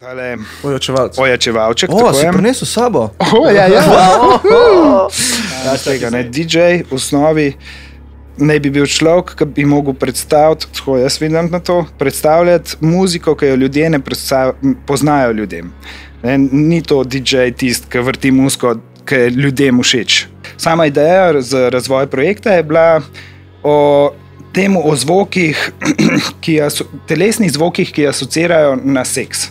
Tale Ojačevalc. ojačevalček. O, si prinesel sabo. O, ja, ja. Ja, Ja, tega, ne, DJ v osnovi naj bi bil človek, ki bi mogel predstaviti, tako jaz vidim na to, predstavljati muziko, ki jo ljudje ne poznajo ljudem. Ne, ni to DJ tisti, ki vrti muziko, ki je ljudem všeč. Sama ideja za razvoj projekta je bila o tem, o zvokih, ki aso, telesnih zvokih, ki asocirajo na seks.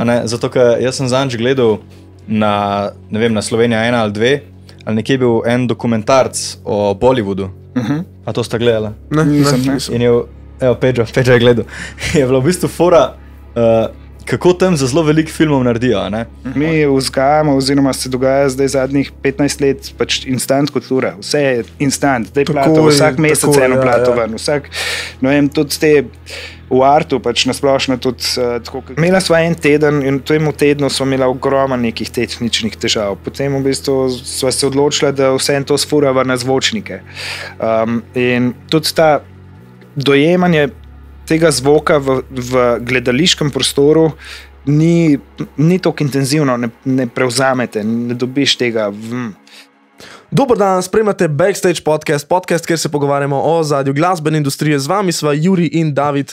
A Ne, zato, ker jaz sem zanj gledal na, ne vem, na Slovenija 1 ali 2, ali nekje je bil en dokumentarc o Bollywoodu. Uh -huh. A to ste gledali? Ne, Nisem, ne, nisem. In je, evo, Pedro, Pedro je gledal. je bilo v bistvu fora, uh, kako tam za zelo veliko filmov naredijo. Ne? Mi vzgajamo, oziroma se dogaja zdaj zadnjih 15 let, pač instant kultura. Vse je instant, da je Tako plato, je, vsak mesec tako eno ja, plato ja. ven. Vsak, no vem, tudi te v artu, pač nasplošno tudi uh, tako. Imela sva en teden in v tem tednu smo imela ogromno nekih tehničnih težav. Potem v bistvu sva se odločila, da vse to sfurava na zvočnike. Um, in tudi ta dojemanje tega zvoka v, v gledališkem prostoru ni, ni tako intenzivno, ne, ne prevzamete, ne dobiš tega. Vm. Dober dan, spremljate Backstage podcast, podcast, kjer se pogovarjamo o zadju glasbene industrije. Z vami sva Juri in David.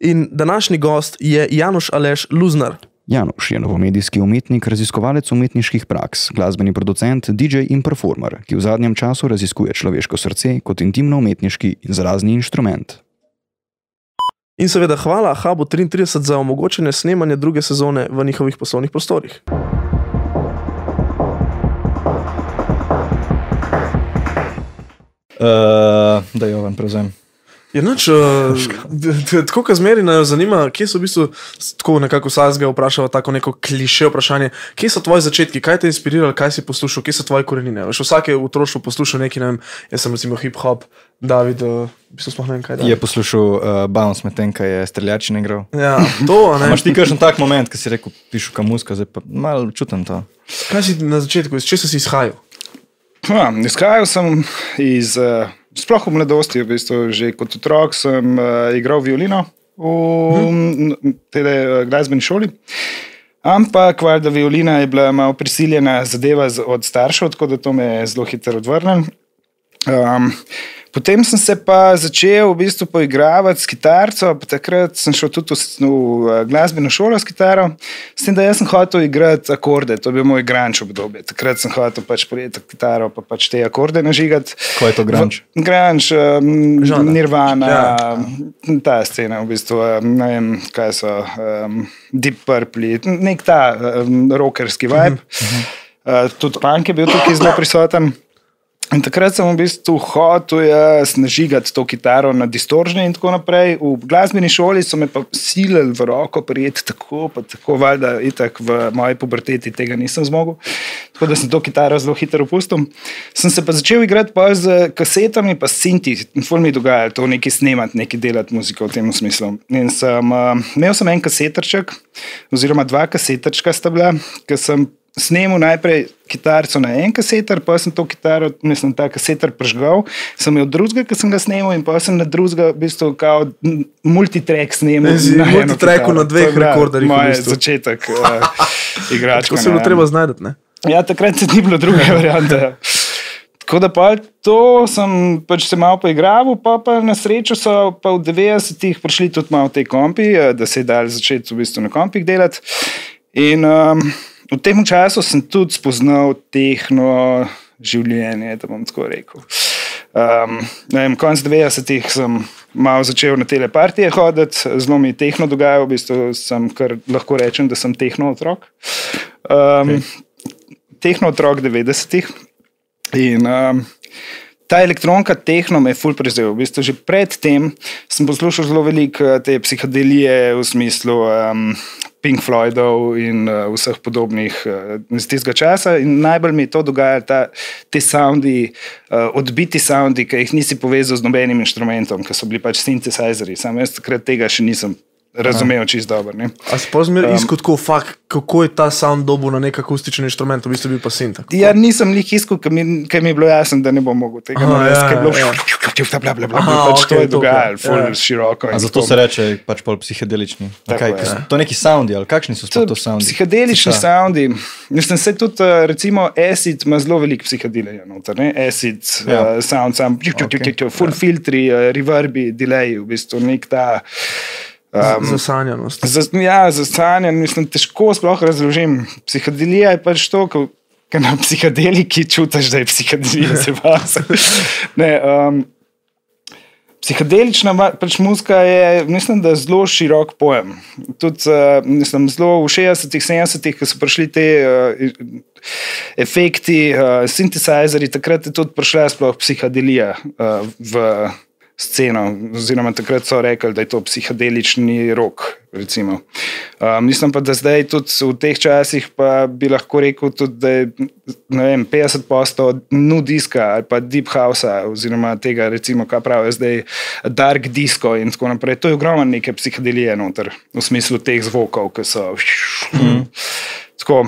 In današnji gost je Januš Aleš Luznar. Januš je novomedijski umetnik, raziskovalec umetniških praks, glasbeni producent, DJ in performer, ki v zadnjem času raziskuje človeško srce kot intimno umetniški izrazni inštrument. In seveda hvala Hubu 33 za omogočene snemanje druge sezone v njihovih poslovnih prostorih. Uh, da jo vam prevzem. Je noč, tako kot zmeri, nas zanima, kje so v bistvu, tako nekako vsakega vprašava, tako neko kliše vprašanje, kje so tvoji začetki, kaj te je inspiriralo, kaj si poslušal, kje so tvoje korenine. Veš, vsak je v otroštvu poslušal nekaj, ne vem, jaz sem recimo hip-hop, David, uh, v bistvu sploh ne vem kaj. Je David. poslušal uh, Bounce medtem, ko je streljači igral. Ja, to, ne. Imaš ti kakšen tak moment, ki si rekel, pišu kamuska, zdaj pa malo čutim to. Kaj si na začetku, iz česa si izhajal? Ja, izhajal sem iz, uh, sploh v mladosti, v bistvu, že kot otrok sem uh, igral violino v hmm. tej uh, glasbeni šoli. Ampak, valjda, violina je bila malo prisiljena zadeva od staršev, tako da to me je zelo hitro odvrnil. Um, potem sem se pa začel v bistvu poigravati s kitarico, pa takrat sem šel tudi v, v eh, glasbeno šolo s kitaro. S tem, da jaz sem hotel igrati akorde, to je bil moj granč obdobje. Takrat sem hotel pač prijeti kitaro, pa pač te akorde nažigati. Ko je to grunge? Granč, um, Žanr. Nirvana, Ja. ta scena, v bistvu, um, ne vem, kaj so, um, Deep Purple, nek ta um, rockerski vibe. Uh, tudi punk je bil tukaj zelo prisoten. In takrat sem v bistvu hotel jaz nažigati to kitaro na distoržne in tako naprej. V glasbeni šoli so me pa silili v roko, prijeti tako, pa tako, valjda, itak v moji puberteti tega nisem zmogel. Tako da sem to kitaro zelo hitro opustil. Sem se pa začel igrati pa z kasetami, pa sinti, in ful mi je dogajalo to nekaj snemati, nekaj delati muziko v tem smislu. In sem, uh, imel sem en kasetrček, oziroma dva kasetrčka sta bila, ki sem snemal najprej kitarico na en kaseter, pa sem to kitaro, mislim, ta kaseter prežgal, sem jo drugega, ki sem ga snemal, in pa sem na drugega, v bistvu, kao multitrack snemal. Ne, si na dveh rekorderjih v Moj bistvu. začetek uh, igračka. To se je bilo treba znajti, ne? Ja, takrat se ni bilo druge variante. Tako da pa to sem pač se malo poigral, pa, pa na srečo so pa v 90-ih prišli tudi malo te kompi, eh, da se je dal začeti v bistvu na kompih delati. In um, v tem času sem tudi spoznal tehno življenje, da bom tako rekel. Um, vem, konc 90-ih sem malo začel na telepartije hoditi, zelo mi je tehno dogajalo, v bistvu sem kar lahko rečem, da sem tehno otrok. Um, okay. Tehno otrok 90-ih. In um, ta elektronka tehno me je ful prezel. V bistvu že predtem sem poslušal zelo veliko eh, te psihodelije v smislu um, Pink Floydov in uh, vseh podobnih uh, iz tistega časa. In najbolj mi je to dogajalo, ta, te soundi, uh, odbiti soundi, ki jih nisi povezal z nobenim inštrumentom, ki so bili pač synthesizeri. Sam jaz takrat tega še nisem razumel čist dobro. ne. A zmeraj um, iskal tako, fakt, kako je ta sound dobil na nek akustičen inštrument, v bistvu bil pa sin. tako. Ja, nisem jih iskal, ker mi, ker mi je bilo jasno, da ne bom mogel tega narediti. ja, ker je bilo ja. bla, bla, bla, Aha, pač to okej, je to, dogajalo, ful ja. široko. A zato tako. se reče pač pol psihedelični. Tako Kaj, kaj ja. to neki soundi ali kakšni so sploh to soundi? Psihedelični Šta? soundi. Mislim, se tudi, eh, recimo, acid ima zelo veliko psihedelija noter. Ne? Acid, Ja. ja. uh, sound, sam, okay. full ja. filtri, uh, reverbi, delay, v bistvu nek ta. Um, Zasanjanost. Za, ja, za stanje, mislim, težko sploh razložim. Psihodelija je pač to, ko, ko na psihodeliki čutiš, da je psihodelija se vas. Ne, um, Psihedelična pač muzika je, mislim, da je zelo širok pojem. Tudi, uh, mislim, zelo v 60-ih, 70-ih, ko so prišli ti uh, efekti, uh, sintesajzeri, takrat je tudi prišla sploh psihodelija uh, v sceno. Oziroma, takrat so rekli, da je to psihedelični rok. recimo. Uh, mislim pa, da zdaj tudi v teh časih bi lahko rekel, tudi, da je vem, 50% nudiska ali pa deep house, oziroma tega, recimo, kaj pravijo zdaj, dark disco in tako naprej. To je ogromno neke psihedelije noter, v smislu teh zvokov, ki so. Mm. Tako,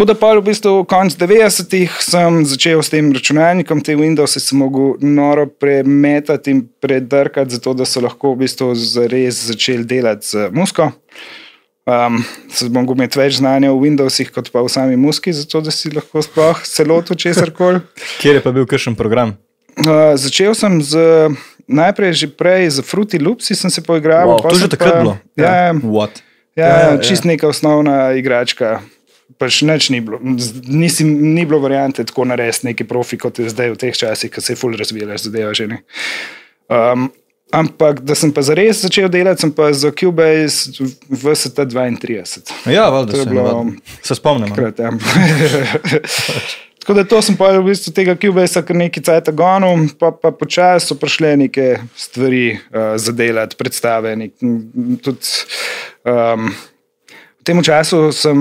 Tako da pa v bistvu konec 90-ih sem začel s tem računalnikom, te Windows sem mogel noro premetati in predrkati, zato da so lahko v bistvu zares začeli delati z musko. Um, se bom imel več znanja v Windowsih, kot pa v sami muski, zato da si lahko sploh celoto česar koli. Kjer je pa bil kršen program? Uh, začel sem z, najprej že prej z Fruity Loopsi, sem se poigral. Wow, to že sem takrat bilo? Ja, What? Ja, Ja, ja, ja. čist neka osnovna igračka. Pač nič ni bilo. Nisi, ni bilo variante tako narediti neki profi, kot je zdaj v teh časih, ko se je ful razvijala zadeva že. ne. Um, ampak, da sem pa zares začel delati, sem pa za Cubase v VST32. Ja, valjda se, bilo- se spomnim. Takrat, ja. Tako da to sem pa v bistvu tega Cubase kar nekaj cajt gonil, pa, pa počasi so prišle neke stvari uh, za delati, predstave. Nek, tudi, um, v tem času sem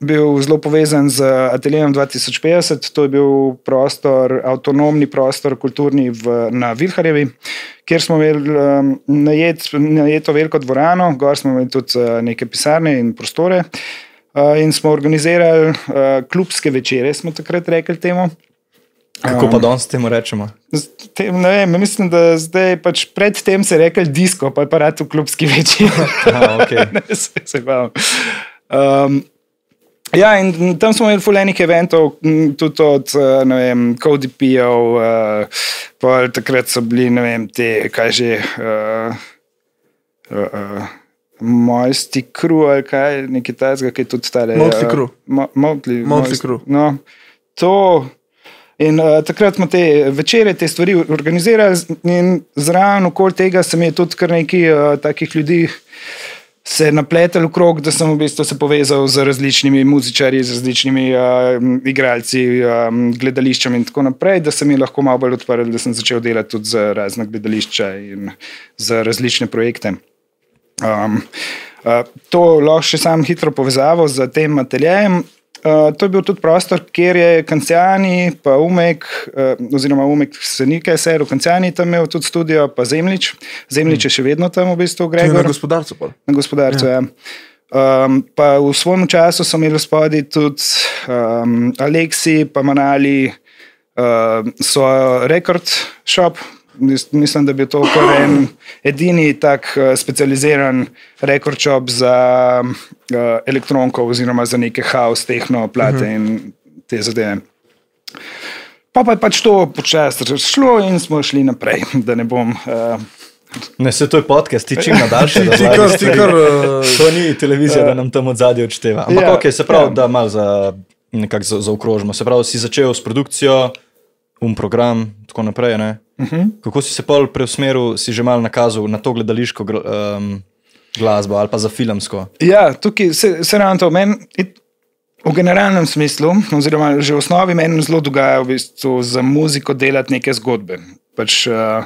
bil zelo povezan z Atelijem 2050, to je bil prostor, avtonomni prostor, kulturni v, na Vilharjevi, kjer smo imeli um, najet, najeto veliko dvorano, gor smo imeli tudi uh, neke pisarne in prostore. Uh, in smo organizirali uh, klubske večere, smo takrat rekli temu. Kako pa danes temu rečemo? Tem, ne vem, mislim, da zdaj pač predtem se je rekel disko, pa je pa rad v klubski večer. Aha, okay. Ne, se, se bavim. um, ja, in tam smo imeli fulejnih eventov, tudi od eh, KDP-ov, uh, pa takrat so bili, ne vem, te, kaj že. Uh, uh, uh, Mojsti kru ali kaj, nekaj tajnega, ki je tudi. Motley Crue. Motli, Motley Crue. No, to. In uh, takrat smo te večere, te stvari organizirali, in zraven okoli tega se mi je tudi kar nekaj uh, takih ljudi se napletel v krog, da sem v bistvu se povezal z različnimi muzičarji, z različnimi uh, igralci, um, gledališčem in tako naprej, da se mi je lahko malo bolj odprl, da sem začel delati tudi za razna gledališča in za različne projekte. Um, uh, to lahko še sam hitro povezavo z tem ateljejem. Uh, to je bil tudi prostor, kjer je Kanciani, pa Umek, uh, oziroma Umek se nekaj seril, Kanciani tam imel tudi studio, pa Zemljič. Zemljič je še vedno tam v bistvu, je na gospodarcu. pol. na gospodarstvu. Ja. Um, pa v svojem času so imeli spodaj tudi um, Aleksi, pa Manali, uh, svojo rekord shop. Mis- Mislim, da bi to kar en edini tak uh, specializiran rekord shop za uh, elektronko, oziroma za neke house, tehno, plate uh -huh. in te zadeve. Pa, pa je pač to počasi šlo in smo šli naprej, da ne bom. Uh, Ne, se to je podcast, ti čim nadaljši. Ti, kar, ti kar, uh, To ni televizija, da nam tam od zadaj odšteva. Ampak Ja, okay, se pravi, ja. da malo za, zaokrožimo. Se pravi, si začel s produkcijo, um program tako naprej. Ne? Uh Mhm. -huh. Kako si se pol preusmeril, si že malo nakazal na to gledališko gl- um, glasbo ali pa za filmsko? Ja, tukaj se, se ravno to meni. V generalnem smislu, oziroma že v osnovi, meni zelo dogaja v bistvu za muziko delati neke zgodbe. Pač, uh,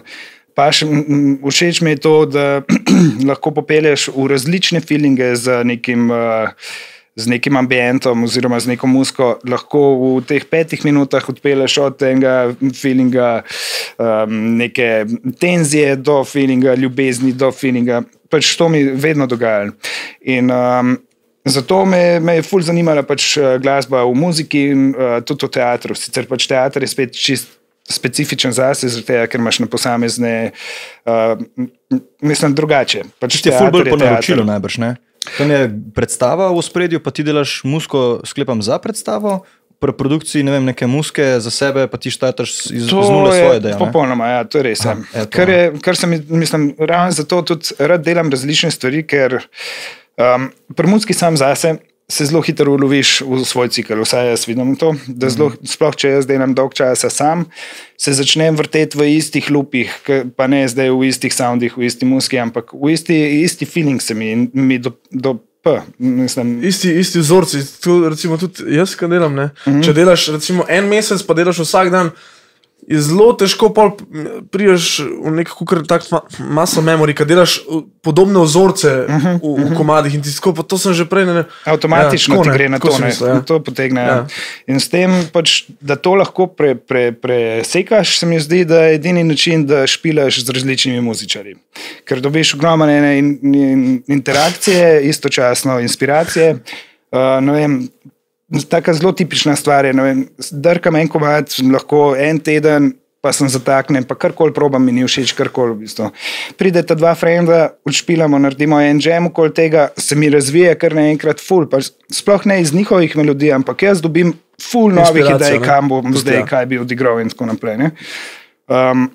paš, m, m, všeč mi je to, da lahko popelješ v različne feelinge z nekim. Uh, Z nekim ambientom, oziroma z neko musko, lahko v teh petih minutah odpeleš od tega feelinga, um, neke tenzije do feelinga, ljubezni do feelinga. pač to mi je vedno dogajalo. In, um, Zato me, me je fulj zanimala pač eh, glasba v muziki in uh, tudi v teatru. Sicer pač teater je spet čist specifičen zase, tega, ker imaš na posamezne, uh, mislim, drugače. Pač Ti je fulj bolj po naročilu najbrž, ne? Tam je predstava v spredju, pa ti delaš musko, sklepam za predstavo. Pri produkciji ne vem, neke muske za sebe, pa ti štataš iz, iz nule svoje delo. Popolnoma, ja, to je res. Ja. Kar, je, kar sem, mislim, ravno zato tudi rad delam različne stvari, ker Um, Premudski sam zase se zelo hitro uloviš v svoj cikl, vsaj jaz vidim to. Zelo, sploh če jaz delam dolg časa sam, se začnem vrteti v istih lupih, pa ne zdaj v istih soundih, v isti muski, ampak v isti, isti feeling se mi, mi do. do P, isti, isti vzorci, tudi jaz, ki delam. Mm -hmm. Če delaš recimo, en mesec, pa delaš vsak dan, je zelo težko prijeti v neko tak maso memori, ki delaš podobne vzorce uh -huh, v, v komadih. In tisko, to sem že prej. Ne, Avtomatično ja, ti gre na to, da ja. to potegne. Ja. Ja. In s tem, pač, da to lahko pre, pre, presekaš, se mi zdi, da je edini način, da špilaš z različnimi muzičarji. Ker dobiš ogromno in, in, interakcije, istočasno inspiracije. Uh, vem, Tako zelo tipična stvar je, da drkam en komat, lahko en teden, pa sem zataknjen, pa karkoli probam, mi ni všeč, karkoli. V bistvu. Pride ta dva frenda, učpilamo, naredimo en žem, okoli tega se mi razvije kar naenkrat ful. Sploh ne iz njihovih melodij, ampak jaz dobim ful novih idej, kam bom Tudi zdaj, ja. kaj bi odigral in tako naprej. Um,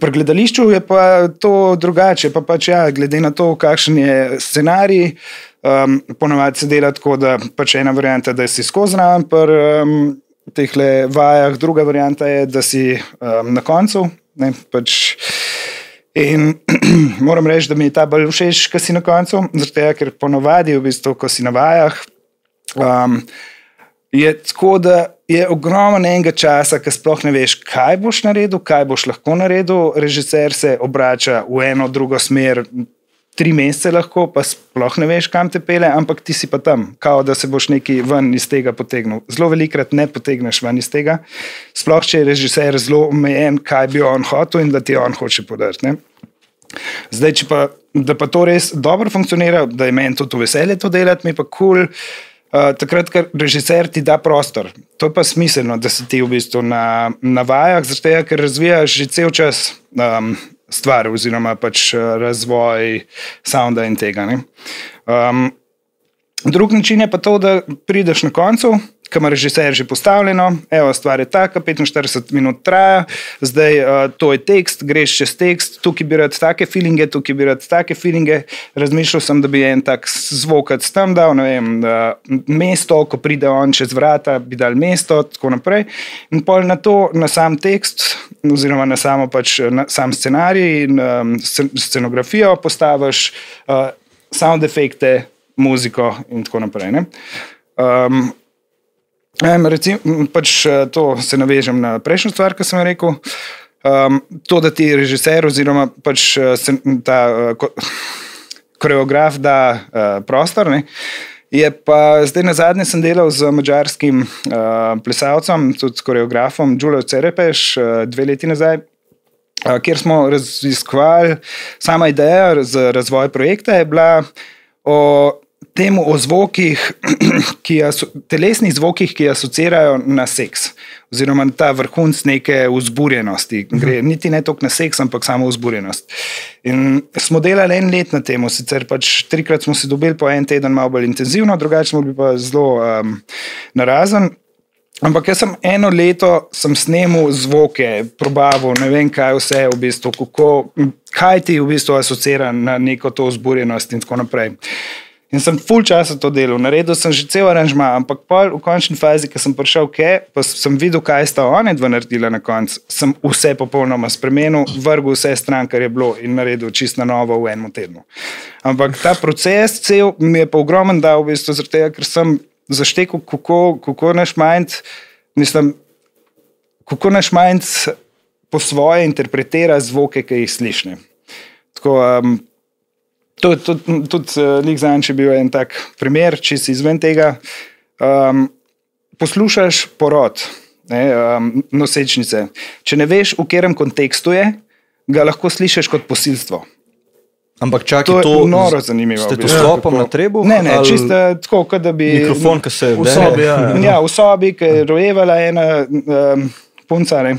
Pri gledališču je pa to drugače, pa pač ja, glede na to, kakšen je scenarij. Um, ponovadi se dela tako, da pač ena varianta da si skozi nam, pri um, teh vajah, druga varianta je, da si um, na koncu. Ne, pač, in moram reči, da mi je ta bolj všeč, ko si na koncu, zato ker ponovadi, v bistvu, ko si na vajah, um, je tako, da je ogromno enega časa, ki sploh ne veš, kaj boš naredil, kaj boš lahko naredil. Režiser se obrača v eno, drugo smer, tri mesece lahko, pa sploh ne veš, kam te pele, ampak ti si pa tam, kao da se boš nekaj ven iz tega potegnil. Zelo velikrat ne potegneš ven iz tega, sploh če je režiser zelo omejen, kaj bi on hotel in da ti on hoče podariti. Zdaj, če pa, da pa to res dobro funkcionira, da je meni to veselje to delati, mi pa kul. Cool, Uh, takrat, ko režiser ti da prostor, to je pa smiselno, da se ti v bistvu na, navaja, zato ker razvijaš že cel čas um, stvar, oziroma pač eh, razvoj sounda in tega. Um, drug način je pa to, da prideš na koncu, že vse je že postavljeno, evo, stvar je taka, 45 minut traja, zdaj uh, to je tekst, greš čez tekst, tukaj bi rad take feelinge, tukaj bi rad take feelinge. Razmišljal sem, da bi en tak zvok tam dal, ne vem, uh, mesto, ko pride on čez vrata, bi dal mesto, tako naprej. In pol na to, na sam tekst, oziroma na samo pač na sam scenarij in um, scenografijo postaviš uh, sound efekte, muziko in tako naprej. Um, Recim, pač eh, to se navežem na prejšnjo stvar, ki sem rekel. Um, to, da ti režiser oziroma pač eh, ta uh, koreograf da uh, prostor. Ne, je pa zdaj na zadnje sem delal z mačarskim uh, plesalcem, tudi koreografom Julio Cerepeš, uh, dve leti nazaj. Ker smo raziskovali, sama ideja za razvoj projekta je bila o temu o zvokih, ki aso, telesnih zvokih, ki asocirajo na seks, oziroma ta vrhunc neke vzburjenosti. Gre mhm. niti ne toliko na seks, ampak samo vzburjenost. In smo delali en let na tem, sicer pač trikrat smo se dobili po en teden, malo bolj intenzivno, drugače smo bili pa zelo um, narazen. Ampak jaz sem eno leto sem snemal zvoke, probaval, ne vem kaj vse, v bistvu, kako, kaj ti v bistvu asocira na neko to vzburjenost in tako naprej. In sem full časa to delal, naredil sem že cel aranžma, ampak v končni fazi, ki sem prišel, ke, pa sem videl, kaj sta oni dva naredila na koncu, sem vse popolnoma spremenil, vrgel vse stran, kar je bilo in naredil čisto na novo v enem tednu. Ampak ta proces cel mi je pa ogromen dal, v bistvu, tega, ker sem zaštekel, kako, kako naš mind, mislim, kako naš mind po svoje interpretira zvoke, ki jih slišiš. Tako, um, Je tudi, tudi uh, lik za en, če bi bil en tak primer, če si izven tega. Um, poslušaš porod, ne, um, nosečnice. Če ne veš, v katerem kontekstu je, ga lahko slišiš kot posilstvo. Ampak čakaj, To je to noro zanimivo. Ste v to kako- na trebuh? Ne, ne, čisto tako, kot da bi. Mikrofon, ki se V dere? sobi, ja, ja. Ja, v sobi, ki je rojevala ena um, punca. Ne?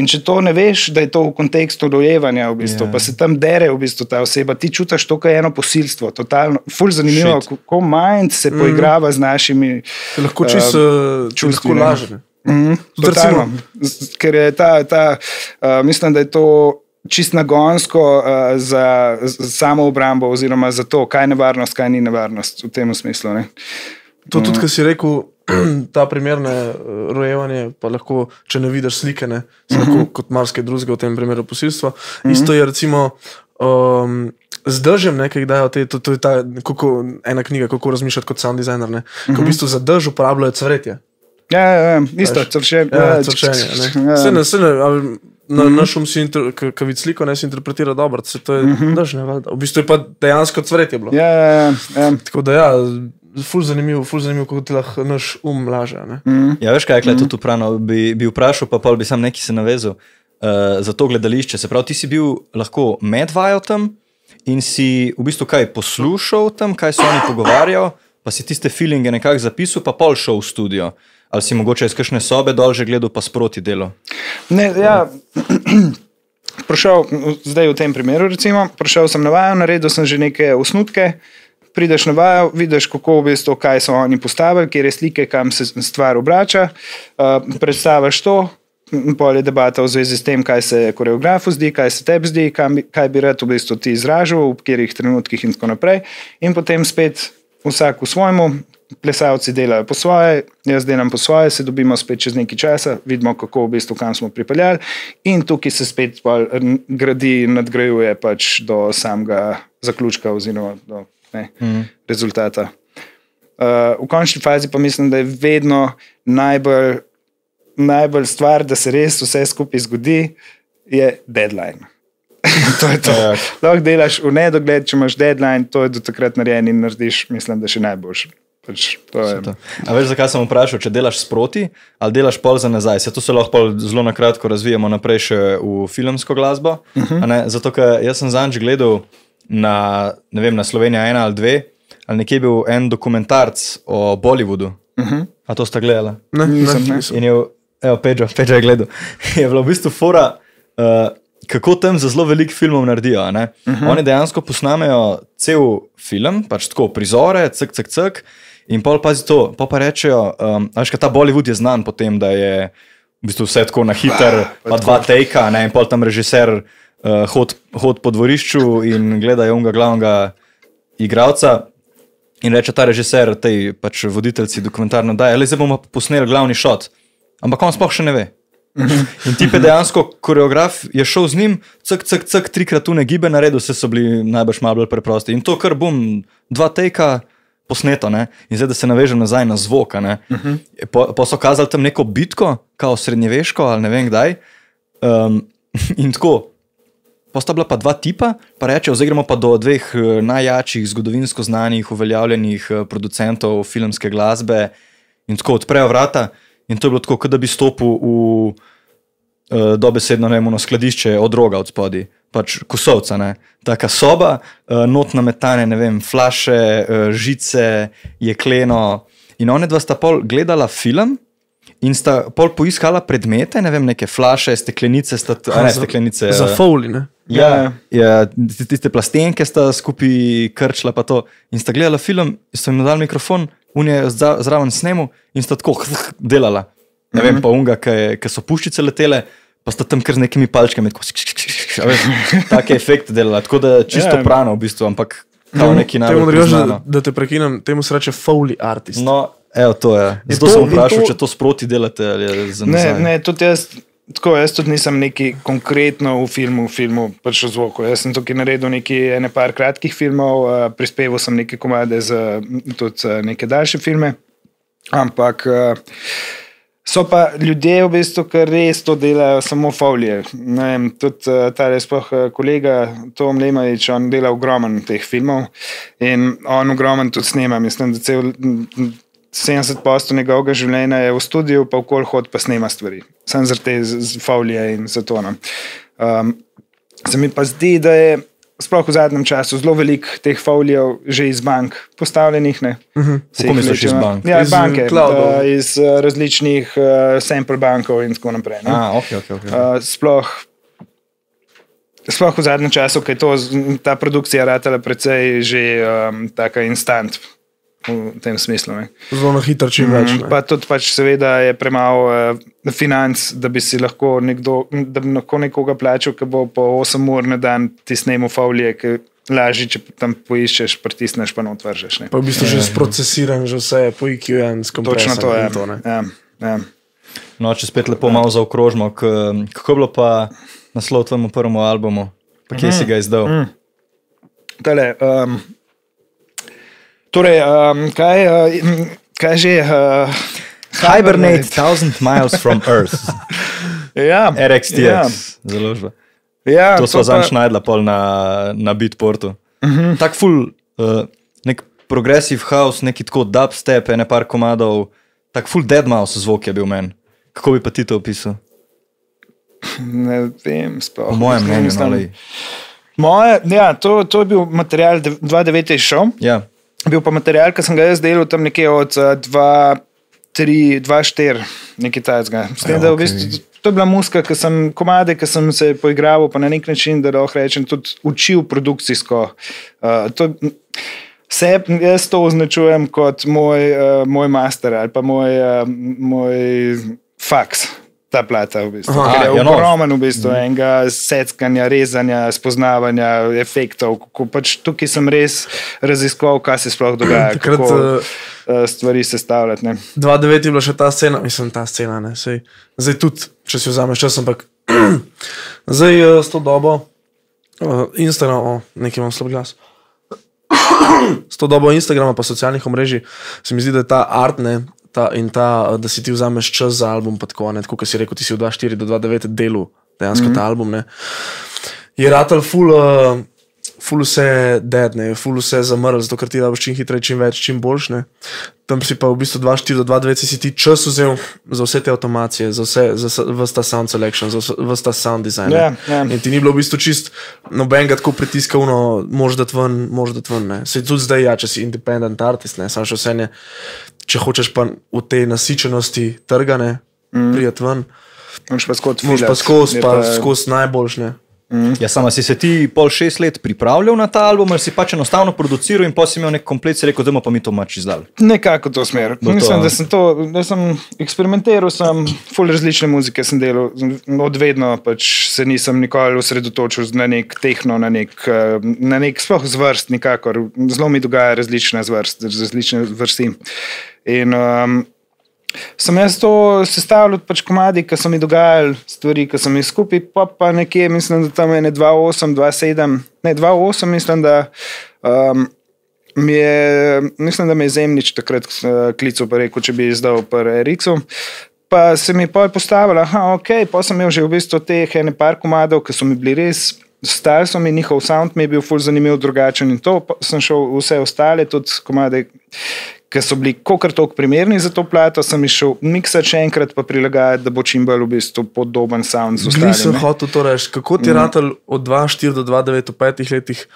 In če to ne veš, da je to v kontekstu rojevanja, v bistvu, Ja. pa se tam dere v bistvu ta oseba, ti čutiš to, kot je eno posilstvo. Totalno, ful zanimivo, Shit. kako mind se poigrava z našimi. Te lahko čisto uh, čustvi. Mm, totalno. Ker je ta, ta uh, mislim, da je to. Čist nagonsko uh, za, za samo obrambo, oziroma za to, kaj je nevarnost, kaj ni nevarnost v tem smislu. Ne? To tudi, kar si rekel, ta primerne uh, rojevanje, pa lahko, če ne vidiš slike, ne, uh -huh. lahko kot marsikaj drugega, v tem primeru posilstva. Uh -huh. Isto je recimo. Um, Z držem, ne, ki dajo te, to, to je ta, kako, ena knjiga, kako razmišljati kot sound designer. Ne, ko v bistvu za drž uporabljajo cvretje. Ja, ja, ja, isto, Veš, crše, Ja, cršenje. ne. Ja. Saj ne, saj ne, ali Na naš um si, ki vidi sliko, ne si interpretira dobro, se to je uh -huh. držne. V bistvu je pa dejansko cvretje bilo. Ja, ja, ja, ja. Tako da ja, ful zanimivo, ful zanimivo, kako ti lahko naš um laže. ne. Ja, veš kaj, je tudi upravno. Bi, bi vprašal, pa pol bi sam neki se navezal uh, za to gledališče. Se pravi, ti si bil lahko med vajo tam in si v bistvu kaj poslušal tam, kaj se oni pogovarjajo, pa si tiste feelinge nekako zapisal, pa pol šel v studio. Ali si mogoče iz kakšne sobe dol že gledal, pa sproti delo. Ne, ja. Prišel, zdaj v tem primeru, recimo, prišel sem na vajo, naredil sem že neke osnutke. Prideš na vajo, vidiš, kako v bistvu, kaj so oni postavili, kje je slike, kam se stvar obrača. Uh, predstaviš to, pol je debata v zvezi s tem, kaj se koreografu zdi, kaj se tebi zdi, kam, kaj bi rad v bistvu ti izražal, v katerih trenutkih in tako naprej. In potem spet vsak v svojemu, plesalci delajo po svoje, jaz delam po svoje, se dobimo spet čez nekaj časa, vidimo, kako v bistvu kam smo pripeljali, in tukaj se spet gradi in nadgrajuje pač do samega zaključka oziroma do ne, mm. rezultata. Uh, v končni fazi pa mislim, da je vedno najbolj, najbolj stvar, da se res vse skupaj zgodi, je deadline. to je to. Ja. Lahko delaš v nedogled, če imaš deadline, to je do takrat narejen in narediš, mislim, da še najboljši. Pač, to je, To. A veš, zakaj sem vprašal, če delaš sproti ali delaš pol za nazaj? Se to se lahko zelo na kratko razvijamo naprej še v filmsko glasbo. Uh -huh. ne, Zato, ker jaz sem zanj gledal na, ne vem, na Slovenija ena ali dve, ali nekje je bil en dokumentarc o Bollywoodu. Uh -huh. A to sta gledala? Ne, Nisem, ne, ne. nisem. In je, evo, Pedro, Pedro je gledal. Je bilo v bistvu fora, uh, kako tam za zelo veliko filmov naredijo. Uh -huh. Oni dejansko posnamejo cel film, pač tako prizore, cek, cek, cek. In pol pazi to, pa pa rečejo, um, veš, kaj ta Bollywood je znan po tem, da je v bistvu vse tako na hiter, pa dva tejka, ne, in pol tam režiser uh, hod, hod po dvorišču in gleda unga glavnega igralca. In reče ta režiser, tej pač voditeljci dokumentarno, da je zdaj bomo posneli glavni šot. Ampak on sploh še ne ve. In ti pa dejansko, koreograf je šel z njim, cek, cek, cek, trikrat tune gibe naredil, vse so bili najbrž malo bolj preprosti. In to, kar bom, dva tejka posneto, ne? in zdaj da se navežem nazaj na zvok. a ne. Pa, pa so kazali tam neko bitko, kao srednjeveško ali ne vem kdaj. Um, in tako, Pa sta bila pa dva tipa, pa rečejo, zdaj gremo pa do dveh eh, najjačih, zgodovinsko znanih, uveljavljenih eh, producentov filmske glasbe. In tako odprejo vrata, in to je bilo tako, kot da bi stopil v uh, dobesedno ne ono skladišče od roga od spodaj, pač kosovca. Ne? Taka soba, uh, not nametane, ne vem, flaše, uh, žice, jekleno. In one dva sta pol gledala film. In sta pol poiskala predmete, ne vem, neke flaše, steklenice, sta, a ne za- steklenice. Za Fowli, ne? Ja, ja, tiste- tiste plastenke sta skupaj krčila, pa to. In sta gledala film, sta jim dali mikrofon, zra- zraven snemu in sta tako delala. Ne vem, pa unga, ki so puščice letele, pa sta tam kar z nekimi palčkami, tako take efekte delala. Tako da čisto Ja. prano v bistvu, ampak kao neki Temu, najbolj drugače, da, poznano. da te prekinem, temu se reče Fowli artist. No, evo, to je. Zato to- sem vprašal, to- če to sproti delate ali za Ne, nazaj. ne, tudi jaz, tako, jaz tudi nisem neki konkretno v filmu, v filmu pač v zvoku. Jaz sem tukaj naredil nekaj, ene par kratkih filmov, uh, prispeval sem neke komade za tudi uh, neke daljše filme. Ampak uh, so pa ljudje, v bistvu, ki res to delajo, samo folije. Ne vem, Tudi uh, ta res pa kolega Tom Lemarič, on dela ogromen teh filmov in on ogromen tudi snema. Mislim, da cel. M, m, 70% njegovega življenja je v studiu, pa okol hod pa snema stvari. Sam zaradi te folije in zato. no. Um, se mi pa zdi, da je sploh v zadnjem času, zelo veliko teh folijev že iz bank postavljenih. Ne, Se Kako jih misliš vleče iz na- bank? Ja, Iz, banke, uh, iz uh, različnih uh, sample bankov in tako naprej. ne. A, ok, ok. okay. Uh, sploh, sploh v zadnjem času, ko je to, ta produkcija ratala precej že um, taka instant v tem smislu. Ne. Zelo na hitro, čim več. ne. Pa tudi pač seveda je premalo uh, financ, da bi si lahko, nekdo, da bi lahko nekoga plačal, ki bo po 8 ur na dan ti snemo folije, ki lažje, če tam poiščeš, pritisneš pa not vržeš. ne. Pa v bistvu že sprocesiran, že vse po IQ in Točno to je. in to, ne. ja, ja. No, če spet lepo malo zaokrožimo, k- kako je bilo pa naslov tvojemu prvemu albumu, pa kje si ga izdal? Mm. Tale, um, torej, um, kaj, uh, kaj že? Uh, Hibernate thousand miles from Earth, Ja, RXTX, Ja, ja. založba. ja, To smo pa- zanj najdla pol na, na Beatportu. Uh -huh. Tak full, uh, nek progressive house, neki tako dubstep, ene par komadov, tak full dead mouse zvok je bil meni. Kako bi pa ti to opisal? Ne vem, sploh. Po mojem mnenju, Mislim, no. Moje, ja, to, to je bil material 2.9. je šel. Ja, Bil pa material, ki sem ga jaz delal tam nekje od 2-3, 2-4, nekaj tajnega. Ja, bistvu to je bila muska, ki sem komade, ki sem se poigraval, pa na nek način, da lahko rečem, tudi učil produkcijsko. Uh, to, Se, jaz to označujem kot moj, uh, moj master ali pa moj, uh, moj faks, ta plata. V bistvu. Aha, je ja, no. ogromen v bistvu enega seckanja, rezanja, spoznavanja efektov. Kako Pač tukaj sem res raziskoval, kaj se sploh dogaja, Takrat, kako uh, stvari sestavljati. ne. 2009 je bila še ta scena, mislim, ta scena. Ne, sej, zdaj tudi, če si vzameš čas, ampak zdaj uh, s to dobo, uh, Instagram, oh, nekaj imam slab glas. S to dobo Instagrama, pa socialnih omrežij, se mi zdi, da je ta art ne, ta, in ta, uh, da si ti vzameš čas za album, pa tako, ne, tako kot si rekel, ti si v 2-4 do 2-9 delu dejansko mm -hmm. ta album. Ne, je ratal full. Uh, Ful vse dedne, ful vse zamrl, zato ker ti da boš čim hitreje, čim več, čim boljš. Ne. Tam si pa v bistvu 2-4 do 2-9 si ti čas vzel za vse te avtomacije, za vse, za vse- ta sound selection, za vse- ta sound design. ne. Ja, ja. In ti ni bilo v bistvu čist nobenega tako pritiska, uno, mož da ven, mož da ven. Ne. Se tudi zdaj, ja, če si independent artist, ne, samo še vse ne, če hočeš pa v tej nasičenosti trgane, mm. prijeti ven, Moraš pa skozi moš pa skozi, pa skozi najboljšne. ja sama si se ti pol šest let pripravljal na ta album, ali si pač enostavno produciral in pa si imel nek komplet, si rekel, da pa mi to mač izdal. Nekako to smer. To- Mislim, da sem to, da sem eksperimentiral, sem full različne muzike sem delal, od vedno pač se nisem nikoli osredotočil na nek tehno, na nek, eh, na nek sploh zvrst, nikakor. Zelo mi dogaja različne zvrst, različne vrsti. In um, sem jaz to sestavljal, pač komadi, ki so mi dogajali, stvari, ki sem jih skupaj, pa, pa nekje, mislim, da tam je ne 2-8, 2-7, ne 2-8, mislim, da. Um, Mi je, mislim, da me je Zemljič takrat eh, klical, pa rekel, če bi izdal prvi Eriksu. Pa se mi je postavila, da ok, pa sem imel že v bistvu teh ene par komadov, ki so mi bili res. Stari so mi, njihov sound mi je bil ful zanimiv, drugačen in to pa sem šel vse ostale, tudi komade, ki so bili kokar tok primerni za to plato, sem jih šel miksati še enkrat, pa prilagajati, da bo čim bolj v bistvu podoben sound z Gli sem ostalimi. hotel to reči, kako ti je ratal od 2-4 do 2-9 v petih letih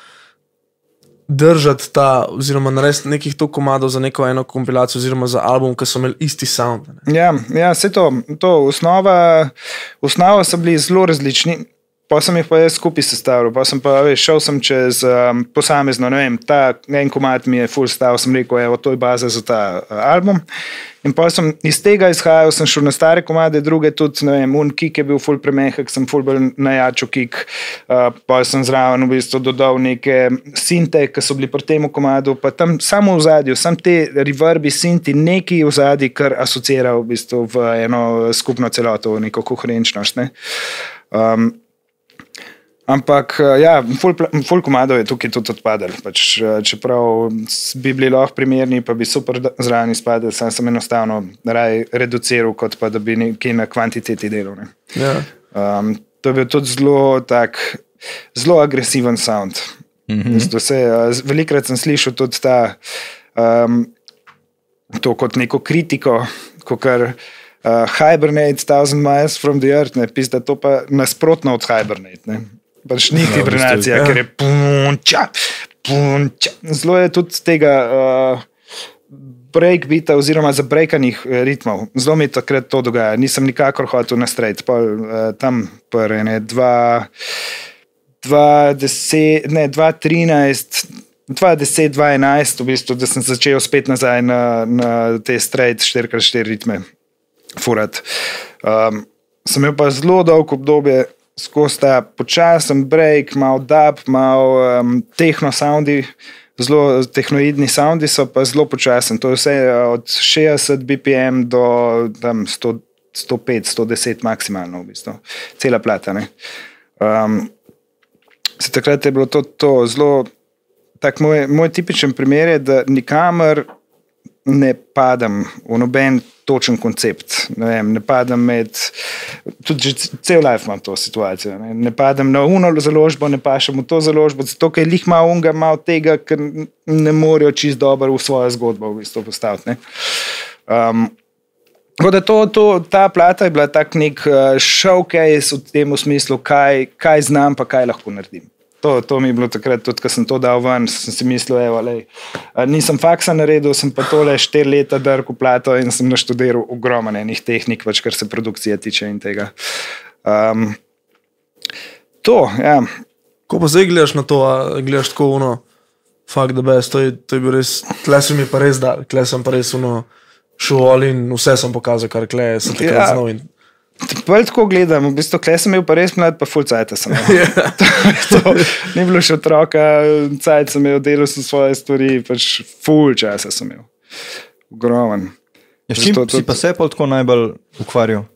držati ta, oziroma narediti nekih to komadov za neko eno kompilacijo, oziroma za album, ki so imeli isti sound. Ne. Ja, ja vse to, to osnova, osnova so bili zelo različni. Pa sem jih pa jaz skupaj sestavljal, pa sem pa veš, šel sem čez um, posamezno, ne vem, ta en komat mi je full stav, sem rekel, evo, to je baza za ta uh, album. In pa sem iz tega izhajal, sem šel na stare komade, druge tudi, ne vem, un kick je bil full premehek, sem full bolj najjačo kick, uh, pa sem zraven v bistvu dodal neke sinte, ki so bili pri tem komadu, pa tam samo v zadju, sam te reverbi, sinti, neki v zadju, kar asocira v bistvu v eno skupno celoto, v neko koherenčnost. Ne. Um, Ampak, eh, ja, full, pla- full komado je tukaj tudi odpadel. Pač, eh, čeprav bi bili lahko primerni, pa bi super zraven izpadli, sam sem enostavno raje reduciral, kot pa da bi nekaj na kvantiteti delal. Ne. Ja. Um, to je bil tudi zelo, tak, zelo agresiven sound. Mm -hmm. Velikrat sem slišal tudi ta, um, to kot neko kritiko, kot kar uh, Hibernate, Thousand Miles from the Earth, ne pisa, to pa nasprotno od Hibernate. Ne. pač ni Ja, vibracija, ja. ker je punča, punča. Zelo je tudi tega uh, breakbeata oziroma zabrekanih eh, ritmov. Zelo mi takrat to dogaja. Nisem nikakor hotel na straight, pol, uh, tam prve, ne, dva, dva, deset, ne, dva, trinajst. 2010, 2011, v bistvu, da sem začel spet nazaj na, na te straight 4x4 ritme, furat. Um, sem imel pa zelo dolgo obdobje, skozi ta počasen break, malo dub, malo um, tehno soundi, zelo tehnoidni soundi so pa zelo počasen. To je vse uh, od 60 BPM do tam, 100, 105, 110 maksimalno, v bistvu. cela plata. ne. Um, se takrat je bilo to, to zelo. Tak moj, moj tipičen primer je, da nikamor ne padam v noben točen koncept. Ne, vem, ne padam med, tudi cel life imam to situacijo. Ne, ne padam na uno založbo, ne pašem v to založbo, zato ker jih malo unga, malo tega, ker ne morejo čist dobro v svojo zgodbo v bistvu postaviti. ne. Um, Tako da to, to, ta plata je bila tak nek uh, showcase v tem smislu, kaj, kaj znam, pa kaj lahko naredim. To, to mi je bilo takrat, tudi ko sem to dal ven, sem si mislil, evo, lej, nisem faksa naredil, sem pa tole štiri leta drko plato in sem naštudiral ogromno enih tehnik, pač, kar se produkcije tiče in tega. Um, to, ja. Ko pa zdaj gledaš na to, gledaš tako uno, fuck the best, to je, to je bil res, tle sem mi pa res dal, tle sem pa res uno, šel in vse sem pokazal, kar kle, sem takrat ja. znal. In, Bolj tako gledam, v bistvu, klej sem bil pa res mlad, pa full cajt sem. imel. to, to, ni bilo še otroka, cajt sem imel, delal sem svoje stvari, pač full časa sem imel. Ogromen. Ja, s čim Zato si tudi- pa se pol tako najbolj ukvarjal?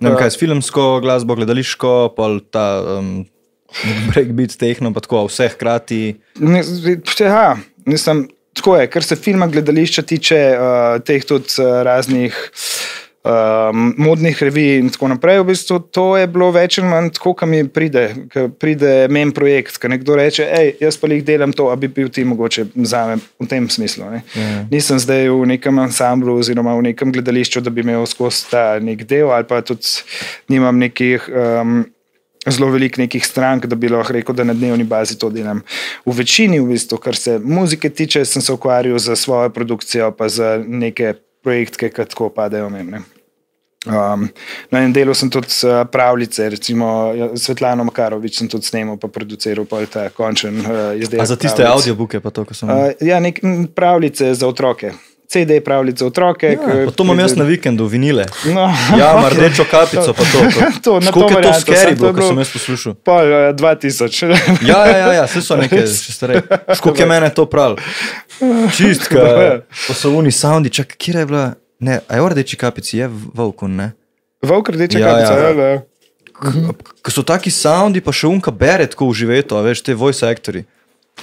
Ne vem, Ja. kaj s filmsko glasbo, gledališko, pol ta um, breakbeat, tehno, pa tako vse hkrati. Ja, mislim, tako je, kar se filma, gledališča tiče, uh, teh tudi uh, raznih uh, modnih revij in tako naprej. V bistvu to je bilo več ali manj tako, kam mi pride, ko pride men projekt, ko nekdo reče, hej, jaz pa jih delam to, a bi bil ti mogoče za me v tem smislu. Ne? Ja. Nisem zdaj v nekem ansamblu oziroma v nekem gledališču, da bi imel skozi ta nek del ali pa tudi nimam nekih. Um, Zelo veliko nekih strank, da bi lahko rekel, da na dnevni bazi to delam. V večini, v bistvu, kar se muzike tiče, sem se ukvarjal z svojo produkcijo, pa z neke projekte, ki tako padajo meni. Um, na enem delu sem tudi uh, pravljice, recimo ja, Svetlano Makarovič sem tudi snemal, pa produciral pa ta končen uh, izdelek. A za tiste audiobooke pa to, ko sem. Uh, ja, nek, m, pravljice za otroke. CD pravljice za otroke. ja, pa to imam jaz na vikendu, vinile. No, Ja, mar rdečo kapico, pa to. To, na to Koliko je to to bilo, je ko sem jaz poslušal. Pol uh, 2000. Ja, ja, ja, ja vse so neke še stare. Koliko je mene to prav? Čistka. Pa so oni soundi, čak, kje je bila? Ne, a je v rdeči kapici, je volkun, ne? Volk rdeče Ja, kapice, ja. ja, ja. Ko so taki soundi, pa še unka bere tako v živeto, a veš, te voice actori.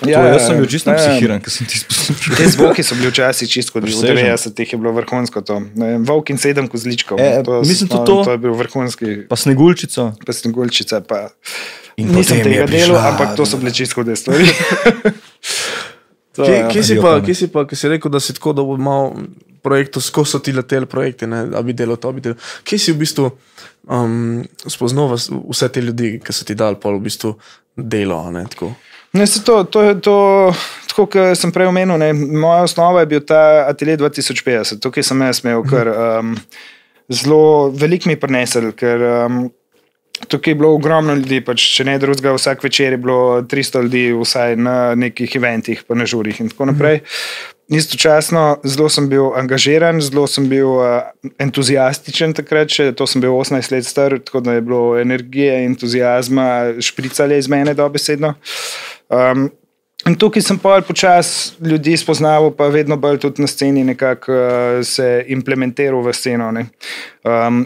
Ja, Ja, ja, jaz sem ja. bil čisto Ja, ja. psihiran, ko sem ti poslušal. Te zvoki so bili včasih čisto, Presežen. 90-ih je bilo vrhunsko to. Ne Volk in sedem kozličkov. E, to, mislim, no, tudi to. to je bil vrhunski, Pa snegulčico. pa snegulčica. Pa. In Nisem tega delal, ampak to so bile čisto hude stvari. To, kje, ja. kje, si pa, kje si pa, ki si rekel, da si tako dolgo imel projektov, skozi so ti leteli projekti, ne, da bi delal to, bi delal. Kje si v bistvu um, spoznal vse te ljudi, ki so ti dali pol v bistvu delo, ne tako. Ne, to, to, to, tako kot sem prej omenil, ne, moja osnova je bil ta atelje 2050. Tukaj sem jaz imel kar um, zelo velik mi prinesel, ker um, tukaj je bilo ogromno ljudi, pač, če ne drugega, vsak večer je bilo 300 ljudi, vsaj na nekih eventih, pa na žurih in tako naprej. Istočasno zelo sem bil angažiran, zelo sem bil uh, entuzijastičen takrat, še, to sem bil 18 let star, tako da je bilo energije, entuzijazma, špricale iz mene dobesedno. Um, in tukaj sem pa počasi ljudi spoznal, pa vedno bolj tudi na sceni nekako uh, se implementiral v sceno. Um,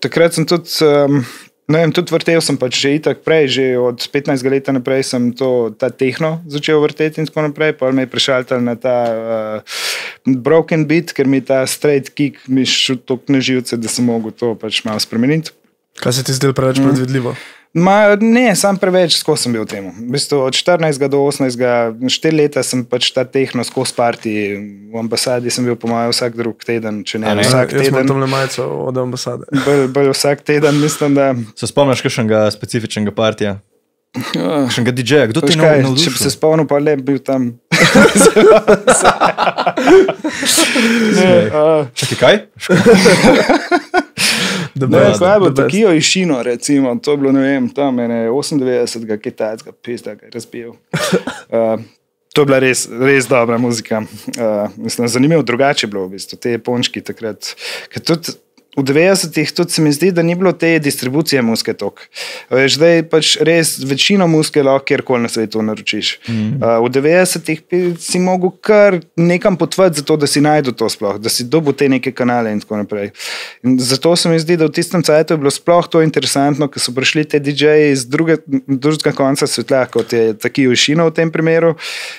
takrat sem tudi. Um, Ne vem, tudi vrtel sem pač že itak prej, že od 15 let naprej sem to, ta tehno začel vrteti in tako naprej. Pa me je prešaltal na ta uh, broken beat, ker mi ta straight kick mi šel tako na živce, da sem mogel to pač malo spremeniti. Kaj se ti zdelo preveč mm. Ma, ne, sam preveč, skozi sem bil v tem. V bistvu od 14 do 18, 4 leta sem pač ta tehno skozi parti. V ambasadi sem bil, po mojem, vsak drug teden, če ne, ne? vsak Jaz teden. tam le majico od ambasade. Bolj, bolj vsak teden, mislim, da. Se spomniš kakšnega specifičnega partija? Še ga DJ-ja, kdo ti je navdušil? če bi se spomnil, pa le bi bil tam. ne, uh, Čakaj, kaj? The ne, best, kaj je bilo, the best. Tokio in Šino, recimo, to je bilo, ne vem, tam ene 98, kitajskega pisa, ki je razbil. Uh, to je bila res, res dobra muzika. Uh, mislim, zanimivo, drugače je bilo v bistvu, te pončki takrat. Ker tudi V 90-ih tudi se mi zdi, da ni bilo te distribucije muske tok. Veš, zdaj pač res večino muske lahko kjerkoli na svetu naročiš. Mm. Uh, v 90-ih bi si mogel kar nekam potvati, zato da si najdel to sploh, da si dobil te neke kanale in tako naprej. In zato se mi zdi, da v tistem cajtu je bilo sploh to interesantno, ker so prišli te DJ-ji iz druge, drugega konca sveta, kot je taki Ušino v tem primeru.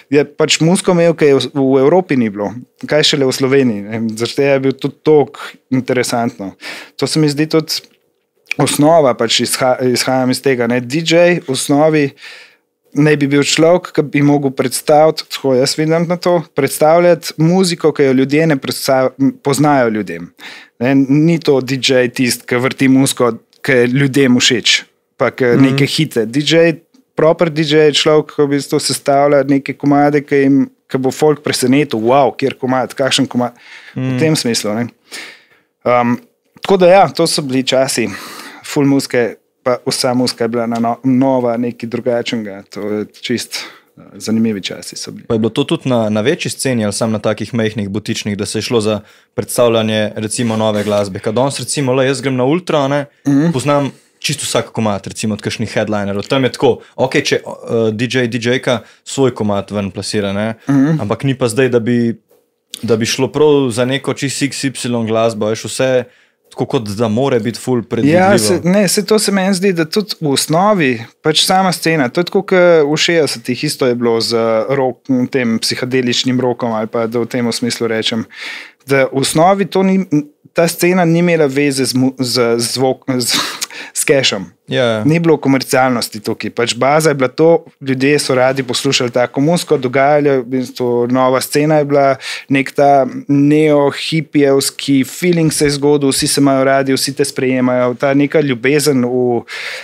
Je pač musko imel, ki je v, v Evropi ni bilo, kaj šele v Sloveniji. Zato je bil tudi tok interesantno. To se mi zdi tudi osnova, pač izha, izhajam iz tega. Ne? DJ v osnovi naj bi bil človek, ki bi mogel predstaviti, tako jaz vidim na to, predstavljati muziko, ki jo ljudje ne poznajo ljudem. Ne? Ni to DJ tisti, ki vrti muziko, ki je ljudem všeč, pa ki mm. neke hite. DJ, proper DJ je človek, ki v bistvu sestavlja neke komade, ki, jim, ki bo folk presenetil, wow, kjer komad, kakšen komad. Mm. V tem smislu. Ne? Um, tako da, ja, to so bili časi, full muske, pa vsa muska je bila na no, nova, nekaj drugačnega. To je čist uh, zanimivi časi. so bili. Pa je bilo to tudi na, na večji sceni ali samo na takih mehkih butičnih, da se je šlo za predstavljanje recimo nove glasbe. Kad danes recimo, le jaz grem na ultra, ne, mm. -hmm. poznam čisto vsak komat, recimo od kakšnih headlinerov. Tam je tako, ok, če uh, DJ, DJ-ka svoj komat ven plasira, ne, mm. -hmm. ampak ni pa zdaj, da bi, da bi šlo prav za neko čist XY glasbo, veš vse. Tako kot da more biti full predvidljivo. Ja, se, ne, se to se meni zdi, da tudi v osnovi, pač sama scena, to je tako, kot v 60-ih isto je bilo z rok, tem psihedeličnim rokom, ali pa da v tem smislu rečem, da v osnovi to ni, ta scena ni imela veze z, z, zvok, z, s kešom. Ja. Ni bilo komercialnosti tukaj, pač baza je bila to, ljudje so radi poslušali tako muziko, dogajalo je v bistvu nova scena, je bila nek ta neo-hipijevski feeling se je zgodil, vsi se imajo radi, vsi te sprejemajo, ta neka ljubezen v,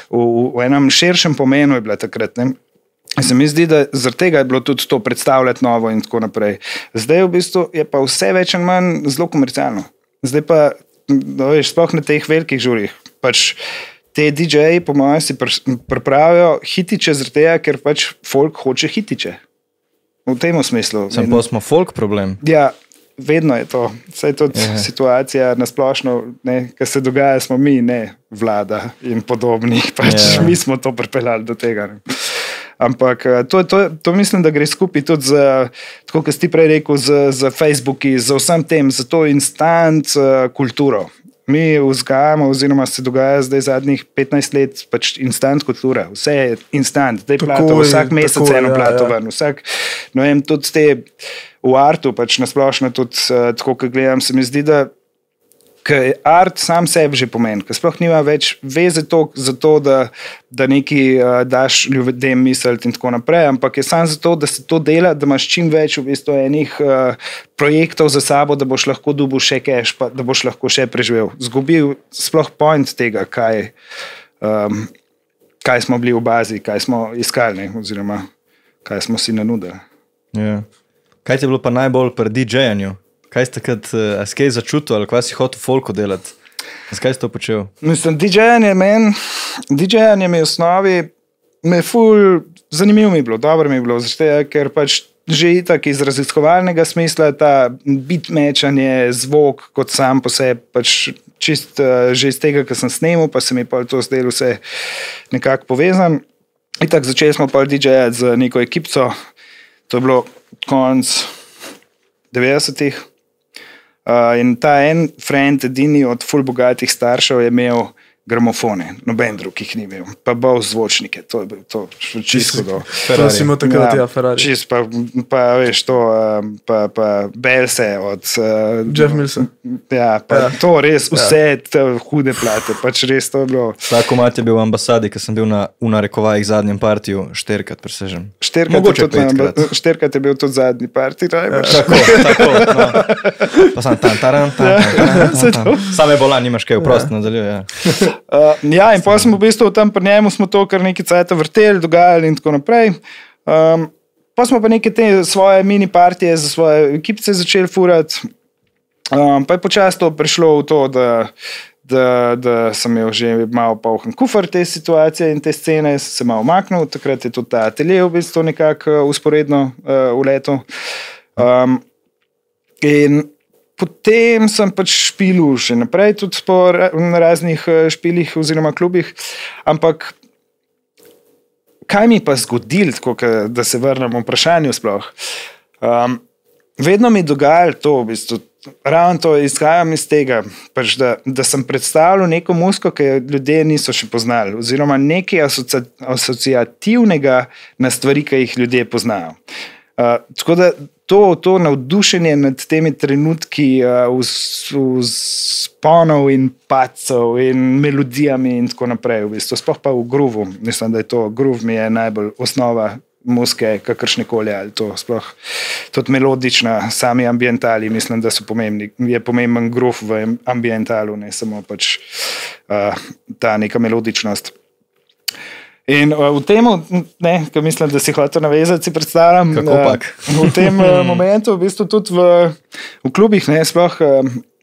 v, v enem širšem pomenu je bila takrat. Ne? Se mi zdi, da zaradi tega je bilo tudi to predstavljati novo in tako naprej. Zdaj v bistvu je pa vse več ali manj zelo komercialno. Zdaj pa, no, veš, sploh na teh velikih žurih. Pač te DJ-ji, po mojem, si pr- pripravijo hitiče, tega, ker pač folk hoče hitiče. V tem smislu. Pa smo folk problem. Ja, vedno je to. Vse je tudi Ja. situacija na splošno, kar se dogaja, smo mi, ne vlada in podobni. Pač Ja. Mi smo to pripeljali do tega. Ne. Ampak eh, to, to, to mislim, da gre skupaj tudi z, tako kot si ti prej rekel, z, z Facebooki, z vsem tem, za to instant uh, kulturo. Mi vzgajamo, oziroma se dogaja zdaj zadnjih 15 let, pač instant kultura. Vse je instant, zdaj Tako plato, je, vsak mesec tako je, eno ja, plato ja. ven. Vsak, no vem, tudi te v artu, pač nasplošno, tudi uh, tako, kot gledam, se mi zdi, da ker art sam sebi že pomen, ker sploh nima več veze to, za to, da, da nekaj uh, daš ljudem misliti in tako naprej, ampak je samo zato, da se to dela, da imaš čim več v bistvu enih uh, projektov za sabo, da boš lahko dobil še cash, pa da boš lahko še preživel. Zgubil sploh point tega, kaj, um, kaj smo bili v bazi, kaj smo iskali, oziroma kaj smo si nanudili. Ja. Kaj ti je bilo pa najbolj pri DJ-janju? Kaj si takrat, uh, skaj začutil ali kaj si hotel folko delati? Zakaj si to počel? Mislim, DJ-janje meni, DJ-janje mi je v osnovi, me je ful, zanimivo mi je bilo, dobro mi je bilo, zato ker pač že tako iz raziskovalnega smisla ta bitmečanje, zvok kot sam po sebi, pač čist uh, že iz tega, kar sem snemal, pa se mi pa to zdelo vse nekako povezan. In tako začeli smo pa DJ-jati z neko ekipo, to je bilo konc 90-ih. Uh, in ta en friend, edini od ful bogatih staršev, je imel gramofone, noben drug jih ni imel, pa bolj zvočnike, to je bilo to čisto do. To si imel takrat, ja, Ferrari. Čist, pa, pa veš to, um, pa, pa Belse od uh, Jeff Milson. Ja, pa Ja. ja. to res, vse ja. te hude plate, pač res to je bilo. Tako mat je bil v ambasadi, ker sem bil na unarekovajih zadnjem partiju, štirikrat presežem. Je, tudi petkrat. štirikrat je bil tudi zadnji parti, najbrž. Tako, tako. No. Pa sem tam, taran, tam, tam, tam, tam, tam. Same bolan, nimaš kaj, vprost nadaljuj. Ja. Uh, ja, in pa smo v bistvu tam pri njemu smo to kar nekaj cajta vrteli, dogajali in tako naprej. Um, pa smo pa neke te svoje mini partije za svoje ekipice začeli furati. Um, pa je počasi to prišlo v to, da, da, da sem imel že malo poln kufr te situacije in te scene, sem se malo umaknil, takrat je tudi ta atelje v bistvu nekako usporedno uh, v letu. Um, in potem sem pač špilil še naprej, tudi po ra- raznih eh, špilih oziroma klubih. Ampak kaj mi pa zgodilo, da se vrnem v vprašanje sploh? Um, vedno mi je dogajalo to, v bistvu, ravno to izhajam iz tega, pač da, da sem predstavljal neko musko, ki jo ljudje niso še poznali, oziroma nekaj asocia, asociativnega na stvari, ki jih ljudje poznajo. Uh, tako da to, to navdušenje nad temi trenutki uh, vzponov in pacov in melodijami in tako naprej, v bistvu, sploh pa v grovu. Mislim, da je to groov mi je najbolj osnova muske, kakršne koli ali to sploh. Tudi melodična, sami ambientali, mislim, da so pomembni. Je pomemben groov v ambientalu, ne samo pač uh, ta neka melodičnost. In uh, v tem, ki mislim, da si hotel navezati, si predstavljam, pak? uh, v tem uh, momentu, v bistvu tudi v, v klubih, ne, sploh,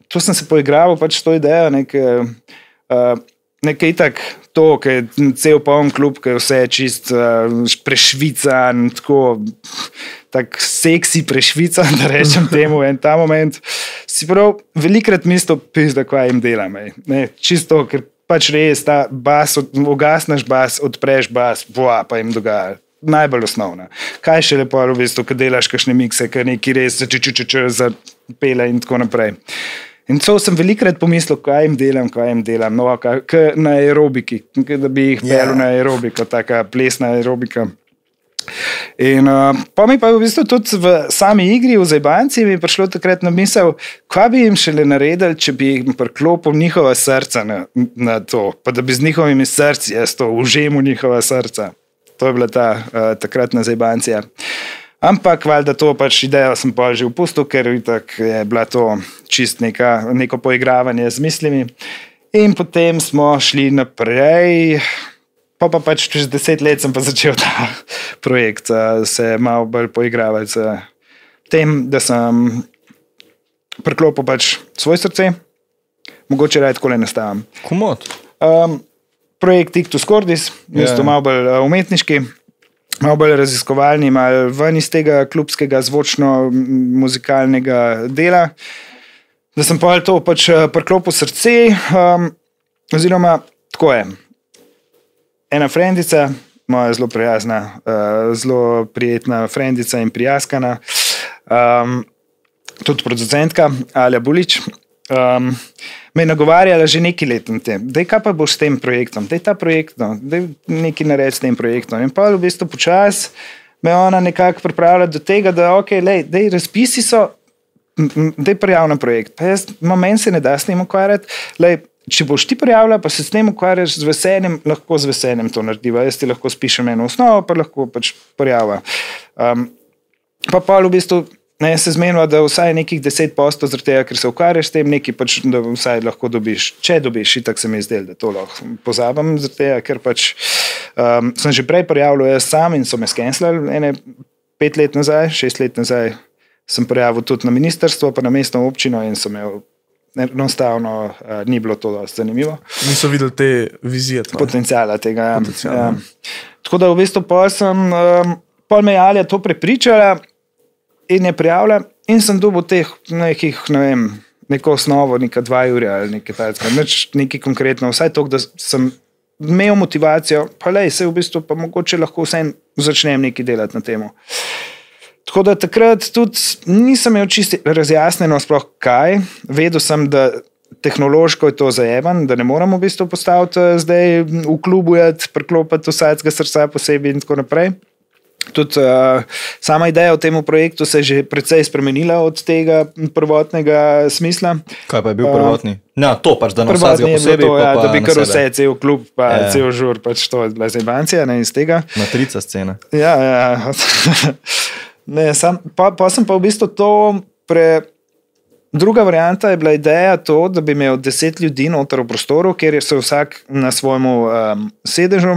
tu sem se poigral, pač to idejo, nekaj itak. To, ki je cel poln klub, ki je vse čist uh, prešvican, tako tak seksi prešvican, da rečem temu en ta moment. Si prav velikrat mislil, da kaj jim delam. Ne, čisto, ker pač res ta bas, od- ugasneš bas, odpreš bas, boa, pa jim dogaja. Najbolj osnovna. Kaj še lepo, v bistvu, ko delaš kakšne mikse, ki neki res začučijo za pele in tako naprej. In to sem velikrat pomislil, kaj jim delam, kaj jim delam, no, kaj, kaj na aerobiki, kaj, da bi jih Ja. pelil na aerobiko, taka plesna aerobika. In uh, pa mi pa je v bistvu tudi v sami igri, v Zajbanci, mi je prišlo takrat na misel, kaj bi jim šele naredili, če bi jim priklopil njihova srca na, na to, pa da bi z njihovimi srci jaz to užemu njihova srca. To je bila ta uh, takratna Zajbancija. Ampak, valjda to pač idejo sem pa že upustil, ker itak je bila to čist neka, neko poigravanje z mislimi. In potem smo šli naprej. Pa, pa pač čez deset let sem pa začel ta projekt, uh, se malo bolj poigravati z tem, da sem priklopil pač svoje srce, mogoče raje tako le nastavim. Komod. Um, projekt Ictus Cordis, v bistvu Ja. malo bolj uh, umetniški, malo bolj raziskovalni, malo ven iz tega klubskega zvočno-muzikalnega dela. Da sem pa to pač uh, priklopil srce, um, oziroma tako je. Ena frendica, moja zelo prijazna, uh, zelo prijetna frendica in prijaskana, um, tudi producentka Alja Bulič. Um, me je nagovarjala že nekaj let na tem, da kaj pa boš s tem projektom, da je ta projekt, no, da je nekaj narediti s tem projektom. In pa v bistvu počasi me ona nekako pripravila do tega, da ok, lej, dej, razpisi so, da je prijav na projekt. Pa jaz, ma, meni se ne da s tem ukvarjati. Lej, če boš ti prijavila, pa se s tem ukvarjaš z veseljem, lahko z veseljem to narediva. Jaz ti lahko spišem eno osnovo, pa lahko pač prijava. Um, pa pa v bistvu. Ne, se zmenila, da vsaj nekih 10 postov, zaradi tega, ker se ukvarjaš s tem, nekaj pač, da vsaj lahko dobiš. Če dobiš, itak se mi zdelo, da to lahko pozabim, zaradi tega, ker pač um, sem že prej prijavil jaz sam in so me skenslali, ene pet let nazaj, šest let nazaj sem prijavil tudi na ministrstvo, pa na mestno občino in so me enostavno uh, ni bilo to zanimivo Niso videli te vizije. tvoje. potencijala tega. Ja. Potenciala, Ja. ja. Tako da v bistvu pol sem, um, pol me je Alja to prepričala in je prijavila, in sem dobil teh nekih, ne vem, neko osnovo, neka dva ure ali nekaj takega, nič nekaj konkretno, vsaj to, da sem imel motivacijo, pa le, se v bistvu pa mogoče lahko vsem začnem nekaj delati na temo. Tako da takrat tudi nisem imel čisto razjasnjeno, sploh kaj. Vedel sem, da tehnološko je to zajeman, da ne moramo v bistvu postaviti eh, zdaj v klubu, preklopiti vsakega srca posebej in tako naprej. Tudi uh, sama ideja o tem projektu se je že precej spremenila od tega prvotnega smisla. Kaj pa je bil Uh, prvotni? Ja, to pač, da na vsakega posebej, to, pa ja, pa da bi kar vse, cel klub, pa ja. cel žur, pač to je bila zebancija ne, iz tega. Matrica scena. Ja, ja. ne, sam, pa, pa sem pa v bistvu to pre, Druga varianta je bila ideja to, da bi imel deset ljudi noter v prostoru, kjer so vsak na svojem um, sedežu,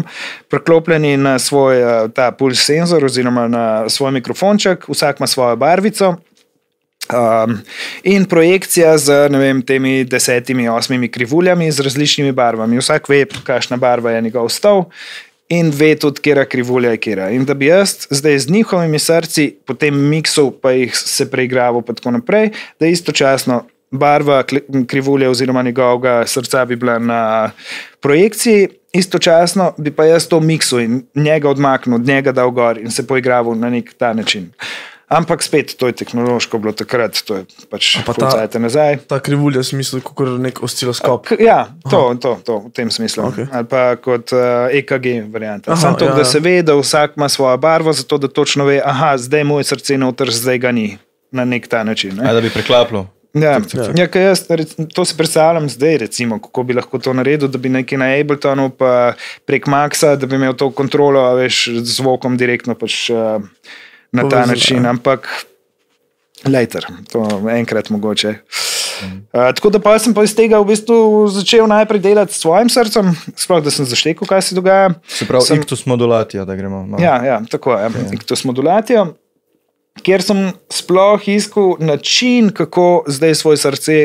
priklopljeni na svoj uh, ta puls senzor oziroma na svoj mikrofonček, vsak ima svojo barvico. Um, in projekcija z vem, temi desetimi, osmimi krivuljami z različnimi barvami. Vsak ve, kakšna barva je njegov stol in ve tudi, kera krivulja je kera. In da bi jaz zdaj z njihovimi srci, potem miksov, pa jih se preigraval, in tako naprej, da istočasno barva krivulje oziroma njegovega srca bi bila na projekciji. Istočasno bi pa jaz to miksu in njega odmaknil, od njega dal gor in se poigraval na nek ta način. Ampak spet, to je tehnološko bilo takrat, to je pač pa ta- ta nazaj. Ta krivulja je smisel, kot nek osciloskop. K- Ja, to, to, to v tem smislu. Okay. Ali pa kot uh, EKG varianta. Aha, Samo to, ja, da ja. se ve, da vsak ima svojo barvo, zato da točno ve, aha, zdaj je moje srce noter, zdaj ga ni na nek ta način. Ne? da bi preklapljal. Ja, ja, jaz, to si predstavljam zdaj, recimo, kako bi lahko to naredil, da bi nekaj na Abletonu, pa prek Maxa, da bi imel to kontrolo, a veš, z zvokom direktno pač, uh, na ta Povezano, način. ja. Ampak later, to enkrat mogoče. Uh, tako da pa sem pa iz tega v bistvu začel najprej delati s svojim srcem, sploh da sem zaštekal, kaj se dogaja. Se pravi, Sem- iktus modulacija, da gremo. malo. Ja, ja tako je. Okay. To smo dolatijo, kjer sem sploh iskal način, kako zdaj svoje srce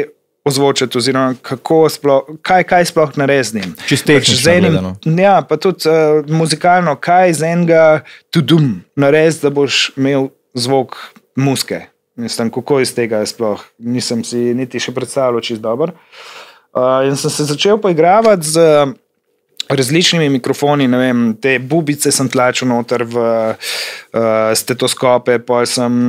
ozvočiti, oziroma kako sploh, kaj, kaj sploh narediti. Čisto tehnično gledano. Ja, pa tudi uh, muzikalno, kaj z enega tudum narediti, da boš imel zvok muske. Mislim, kako iz tega sploh nisem si niti še predstavljal čist dobro. Uh, in sem se začel poigravati z uh, različnimi mikrofoni, vem, te bubice sem tlačil noter v uh, stetoskope, pa sem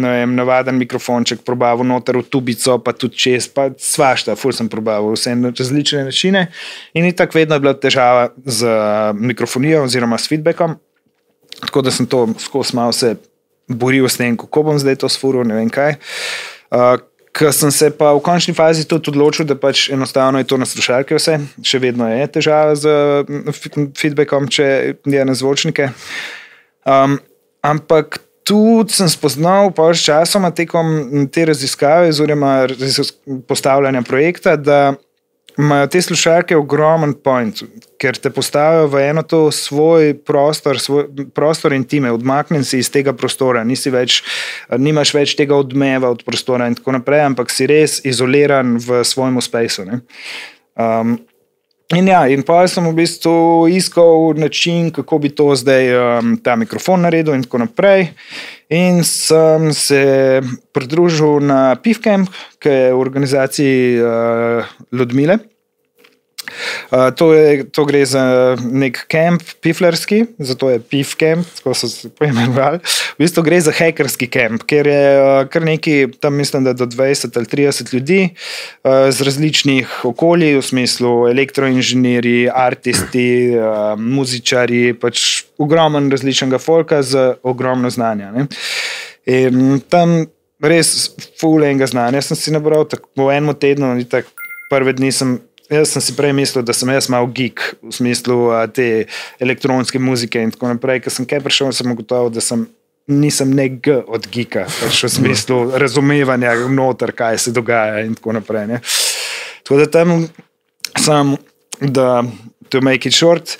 vem, navaden mikrofonček probaval noter v tubico, pa tudi čez, pa svašta, ful sem probaval vse na različne načine. In tako vedno je bila težava z uh, mikrofonijo oziroma s feedbackom. Tako da sem to skozi malo se boril s tem, kako bom zdaj to sfuril, ne vem kaj. Uh, Ker sem se pa v končni fazi tudi odločil, da pač enostavno je to na slušalke vse, še vedno je težava z feedbackom, če je na zvočnike. Um, ampak tudi sem spoznal, pa s časoma tekom te raziskave, oziroma postavljanja projekta, da imajo te slušalke ogromen point, ker te postavijo v eno to svoj prostor, svoj prostor intime, odmaknen si iz tega prostora, nisi več, nimaš več tega odmeva od prostora in tako naprej, ampak si res izoliran v svojem spaceu. Um, In, ja, in pa sem v bistvu iskal način, kako bi to zdaj um, ta mikrofon naredil, in tako naprej. In sem se pridružil na PIFCAMP, ki je v organizaciji uh, Ludmile. Uh, to, je, to gre za nek kamp, piflerski, zato je PIFCAMP, tako so se poimenovali. V bistvu gre za hekerski kamp, ker je uh, kar nekaj, tam mislim, da do 20 ali 30 ljudi uh, z različnih okolij, v smislu elektroinženirji, artisti, uh, muzičari, pač ogromen različnega folka z ogromno znanja. Ne. In tam res fulenga znanja sem si nabral, tako v enem tednu, tako prve dni sem. Jaz sem si prej mislil, da sem jaz malo geek v smislu a, te elektronske muzike in tako naprej. Ker sem kaj prišel, sem ugotovil, da sem, nisem ne G od geeka, pač v smislu razumevanja noter, kaj se dogaja in tako naprej. Ne. Tako da tam sem, da to make it short.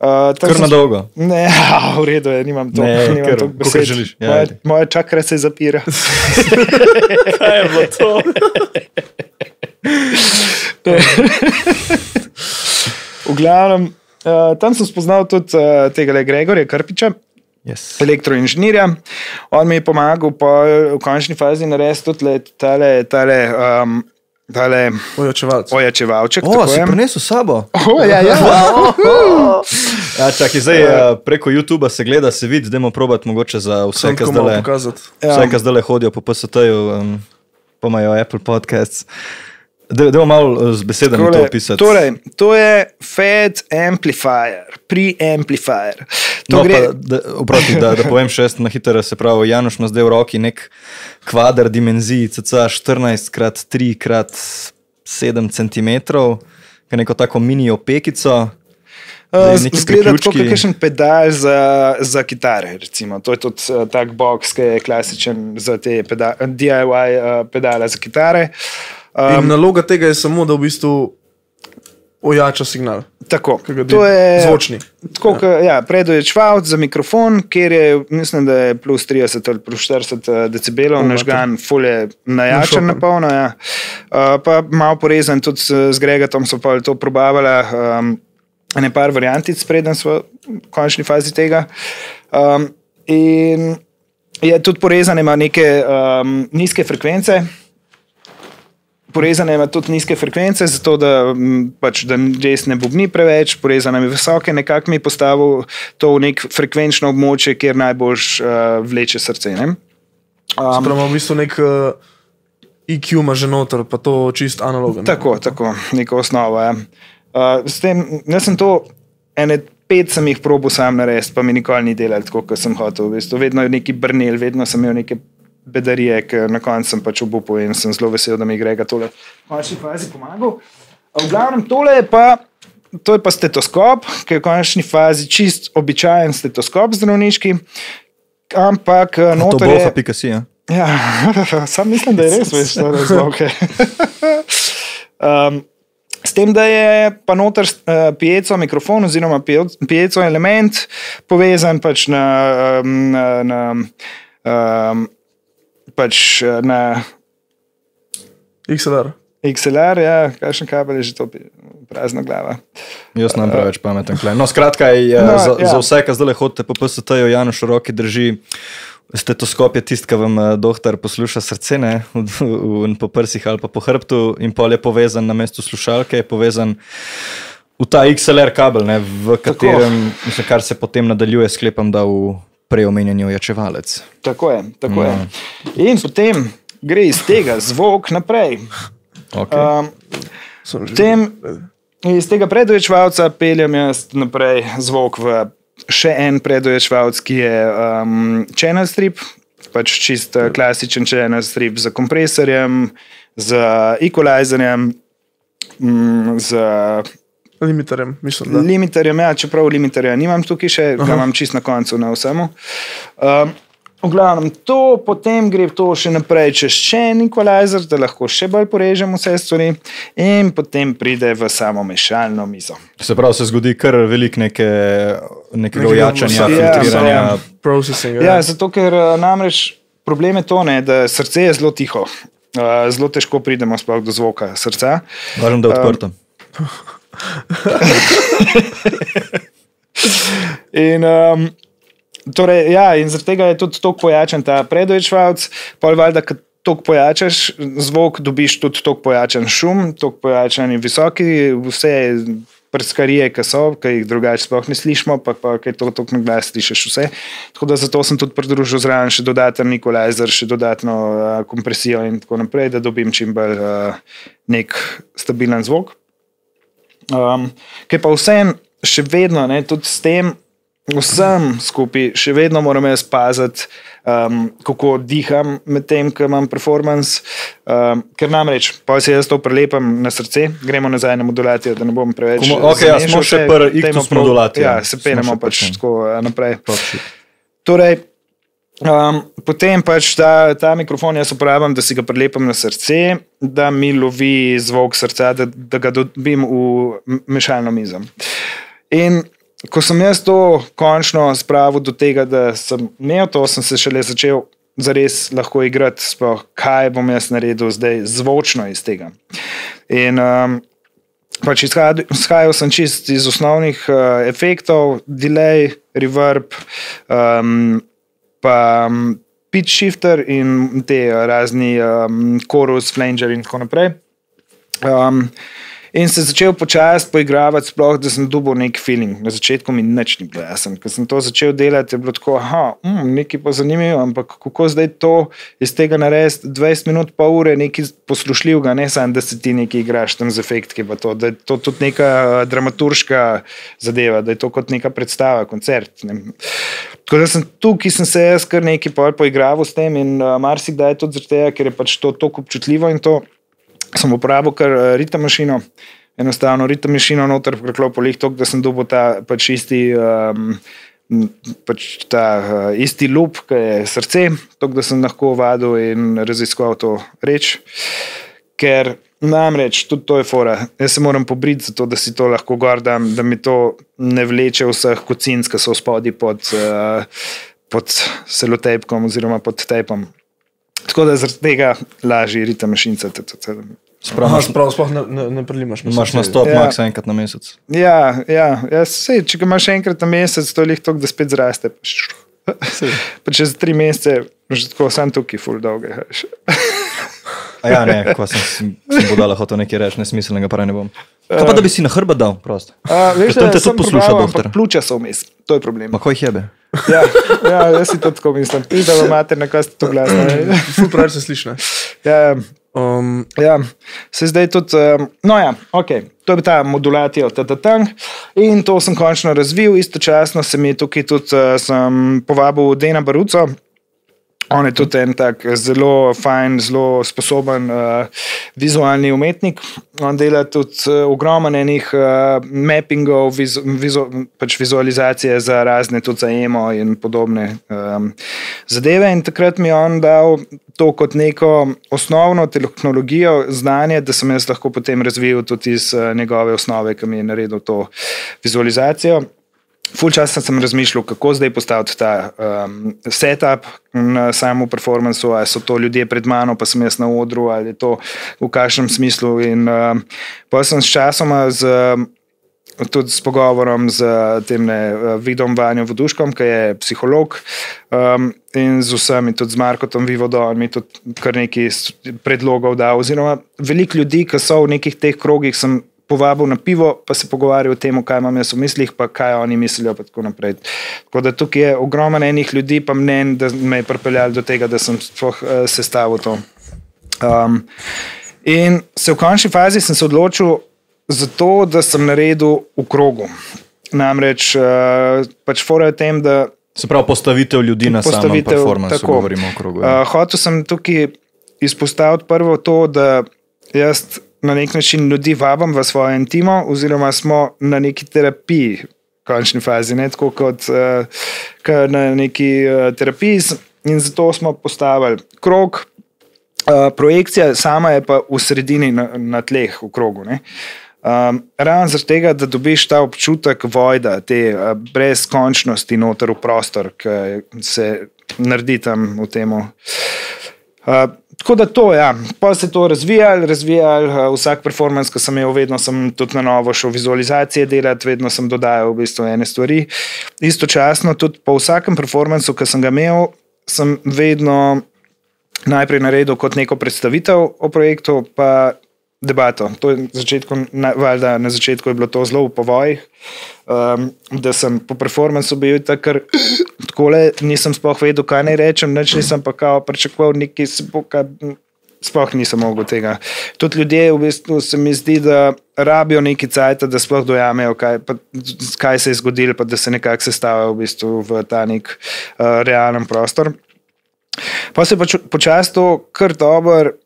Uh, Kar na dolgo. Ne, v redu je, nimam to. Ne, nimam kar- kakor besed. želiš, ja, Moja, moja čakra se zapira. Kaj je bilo to? V glavnem, uh, tam sem spoznal tudi uh, tega Gregorja Krpiča. Yes. Elektroinženirja, on mi je pomagal pa v končni fazi narediti tudi le tale, tale, um, tale ojačevalček. O, si je. prinesel sabo. O, ja, ja. Ja, čakaj, zdaj uh, preko YouTuba se gleda, se vidi, dajmo probati mogoče za vse, malo zdaj zdaj hodijo po PST-ju, um, pa imajo Apple Podcasts. Dajmo malo uh, z besedami to Takole, opisati. Torej, to je Fed Amplifier, pre-amplifier. To No, gre, pa, da, oprosti, da, da povem še na hitro, se pravi, Januš ima zdaj v roki nek kvadr dimenzij, cca 14 krat 3 krat 7 cm, neko tako mini opekico. Uh, neki Zgleda kot kakšen pedal za, za kitare. Recimo. To je tudi uh, tak box, ki je klasičen za te peda DIY uh, pedale za kitare. Um, Um, naloga tega je samo, da v bistvu ojača signal. tako, to je zvočni. Tako, ja. Ja, Predoječvalc za mikrofon, kjer je, mislim, da je plus 30 ali plus 40 decibelov, nažgan, fulje najačen na polno. Ja. Uh, pa malo porezan, tudi z Gregatom so pa to probavali. Um, Ne par variantic, preden smo v končni fazi tega. Um, in je tudi porezan, ima neke um, nizke frekvence, Porezane ima tudi nizke frekvence, zato da, pač, da res ne bobni preveč, porezane je visoke, nekako mi je postavil to v nek frekvenčno območje, kjer najbolj uh, vleče srce. Ne? Um, Spravo v bistvu nek uh, EQ ima že noter, pa to čist analogen. tako, tako, neko osnovo. Ja. Uh, s tem, jaz sem to ene. Pet sem jih probil sam narediti, pa mi nikoli ni delal tako, kot sem hotel. V bistvu. Vedno je neki brnil, vedno sem imel neke bedarije, ki na koncu sem pač obupal in sem zelo vesel, da mi gre ga tole v končni fazi pomagal. A V glavnem tole je pa. To je pa stetoskop, ki je v končni fazi čist običajen stetoskop zdravniški, ampak eh, To noter bo je. ha pika si. Ja. Ja, sam mislim, da je res veš, da je zvoke. um, S tem, da je pa noter uh, pieco mikrofon oziroma pieco element povezan pač na, um, na, na, um, pač eh, na XLR. XLR, ja, kakšen kabel je že to, prazna glava. Jaz sem preveč pameten. kle. No, skratka, je, No, no, za, ja. za vse, ki zdaj hodite po PST-ju, Januš v roki drži stetoskop, je tisti, ki vam eh, doktor posluša srce, ne, v, v, po prsih ali pa po hrbtu, in pol je povezan na mestu slušalke, je povezan v ta XLR kabel, ne, v katerem, mislim, kar se potem nadaljuje, sklepam, da v preomenjeni ojačevalec. Tako je, tako je. In potem gre iz tega zvok naprej. Okay. Um, Potem iz tega predoječvalca peljem jaz naprej zvok v še en predoječvalc, ki je um, channel strip, pač čist eh, klasičen channel strip z kompresorjem, z equalizerjem, mm, z Limiterjem, mislim. Da. limiterjem. Ja, čeprav limiterja nimam tukaj še, ga imam čist na koncu na vsemu. Um, V glavnem, to potem gre to še naprej čez še en equalizer, da lahko še bolj porežemo vse stvari, in potem pride v samo mešalno mizo. Se pravi, se zgodi kar veliko neke, nekega ojačanja, ja, filtriranja. ja. Processing. Ja, zato ker eh, namreč problem je to, ne, da srce je zelo tiho. Uh, zelo težko pridemo sploh do zvoka srca. Važno, da je odprto. In, um, torej, ja, in zaradi tega je tudi tako pojačen ta predojčvalc, pa valjda, kad toliko pojačaš zvok, dobiš tudi toliko pojačan šum, toliko pojačani visoki, vse prskarije, ki so, ki jih drugače sploh ne slišimo, pa, kaj to tako na glas slišiš vse. Tako da zato sem tudi pridružil zraven še dodaten equalizer, še dodatno uh, kompresijo in tako naprej, da dobim čim bolj uh, nek stabilen zvok. Um, Ker pa vsem, še vedno, ne, tudi s tem, vsem skupaj, še vedno moram jaz paziti, um, kako diham med tem, ko imam performance. Um, ker namreč, pa se jaz to prelepam na srce, gremo nazaj na modulacijo, da ne bom preveč. Komu- okej, ja, zamešal smo še dajmo ictus prav- modulaciji, Ja, se Smo penemo pač tako eh, naprej. Torej, um, potem pač ta, ta mikrofon jaz uporabljam, da si ga prelepam na srce, da mi lovi zvok srca, da, da ga dobim v mešalno mizo. In ko sem jaz to končno spravil do tega, da sem imel to, sem se šele začel zares lahko igrati, sploh, kaj bom jaz naredil zdaj zvočno iz tega. In um, Pač izhajal, izhajal sem čist iz osnovnih uh, efektov, delay, reverb, um, pa um, pitch shifter in te uh, razni um, chorus, flanger in tako naprej. Um, in se začel počasi poigravati, sploh da sem dobil nek feeling. Na začetku mi nič ni bilo jasno. Ko sem to začel delati, je bilo tako, da mm, nekaj zanimivo, ampak kako zdaj to iz tega narediti 20 minut, pa ure, nekaj poslušljivega, ne samo da se ti nekaj igraš tam z efektki, pa to, da je to tudi neka uh, dramaturška zadeva, da je to kot neka predstava, koncert. Ne. Tako da sem tukaj, sem se jaz kar nekaj poigraval s tem in uh, marsikdaj tudi zaradi tega, ker je pač to tako občutljivo in to sem uporabil kar eh, ritem mašino. enostavno ritem mašino noter preklopil, tako da sem dobil ta pač isti. Um, Pač ta uh, isti lup, ki je srce, tako da sem lahko vadil in raziskoval to reč. Ker namreč tudi to je fora. Jaz se moram pobriti, zato, da si to lahko gordam, da mi to ne vleče vseh kocin, ki so spodaj pod, uh, pod selotejpom oziroma pod tejpom. Tako da zaradi tega lažje rita mašinca. Sprav, sploh ne, ne, ne prelimaš. Imaš na stop, Ja. max enkrat na mesec. Ja, ja, ja sej, če ga imaš enkrat na mesec, to je lih to, da spet zraste. Pa čez tri mesece, že tako sem tukaj, full dolge. A ja, ne, ko sem, sem, sem podala hotel nekaj reči, nesmiselnega, pa ne bom. Kaj pa, da bi si na hrbet dal, prosto. A, veš, Potem da te tudi posluša, doktor. Pljuča so vmes, to je problem. Ma koj jebe? Ja, ja, jaz si to tako mislim. Pisa v mater, na kaj ste to glasno. Ful pravi se sliši. ne. Ja, Um, ja, se zdaj tudi, um, no ja, ok, to je ta modulacija, tatatang, in to sem končno razvil, istočasno sem je tukaj tudi uh, sem povabil Dena Baruco. On je tudi en tak zelo fajn, zelo sposoben uh, vizualni umetnik. On dela tudi uh, ogromno enih uh, mappingov, vizu, vizu, pač vizualizacije za razne, tudi za emo in podobne um, zadeve. In takrat mi je on dal to kot neko osnovno tehnologijo, znanje, da sem jaz lahko potem razvil tudi iz uh, njegove osnove, ki mi je naredil to vizualizacijo. Ful časa sem razmišljal, kako zdaj postaviti ta um, setup na samem performancu, ali so to ljudje pred mano, pa sem jaz na odru, ali je to v kakšnem smislu. In um, pa sem s časoma z. Um, Tudi s pogovorom z tem ne, Vidom Vanjo Voduškom, ki je psiholog, um, in z vsemi, tudi z Markotom Vivodom, mi tudi kar nekaj predlogov dal. Oziroma, veliko ljudi, ki so v nekih teh krogih, sem povabil na pivo, pa se pogovarjal o tem, kaj imam jaz v mislih, pa kaj oni mislijo. Tako, naprej. tako da tukaj je ogromno enih ljudi, pa mnen, da me je pripeljalo do tega, da sem sploh uh, sestavil to. Um, in se v končni fazi sem se odločil za to, da sem naredil v krogu. Namreč uh, pač fora je v tem, da Se pravi, postavitev ljudi na samem performancu, tako. govorimo o krogu. Uh, hotel sem tukaj izpostaviti prvo to, da jaz na nek način ljudi vabim v svojo intimo, oziroma smo na neki terapiji, v končni fazi, ne tako kot uh, na neki uh, terapiji. In zato smo postavili krog. Uh, projekcija sama je pa v sredini na, na tleh, v krogu. ne. Um, ravno zaradi tega, da dobiš ta občutek vojda, te uh, brezkončnosti noter v prostor, ki se naredi tam v tem. Uh, tako da to, ja, pa se je to razvijalo, razvijal, uh, vsak performance, ki sem imel, vedno sem tudi na novo šel vizualizacije delati, vedno sem dodajal v bistvu ene stvari. Istočasno tudi po vsakem performancu, ki sem ga imel, sem vedno najprej naredil kot neko predstavitev o projektu, pa debato. To je na začetku, na, valjda, na začetku je bilo to zelo v povojih, um, da sem po performancu bil tako, tako nisem sploh vedel, kaj naj rečem, nič nisem pa kao pričakoval, bo, kaj, sploh nisem mogel tega. Tudi ljudje, v bistvu, se mi zdi, da rabijo neki cajt, da sploh dojamejo, kaj, pa, kaj se je zgodilo, pa da se nekako sestavijo v, bistvu v ta nek uh, realen prostor. Pa se je pač počasi to kar dobro,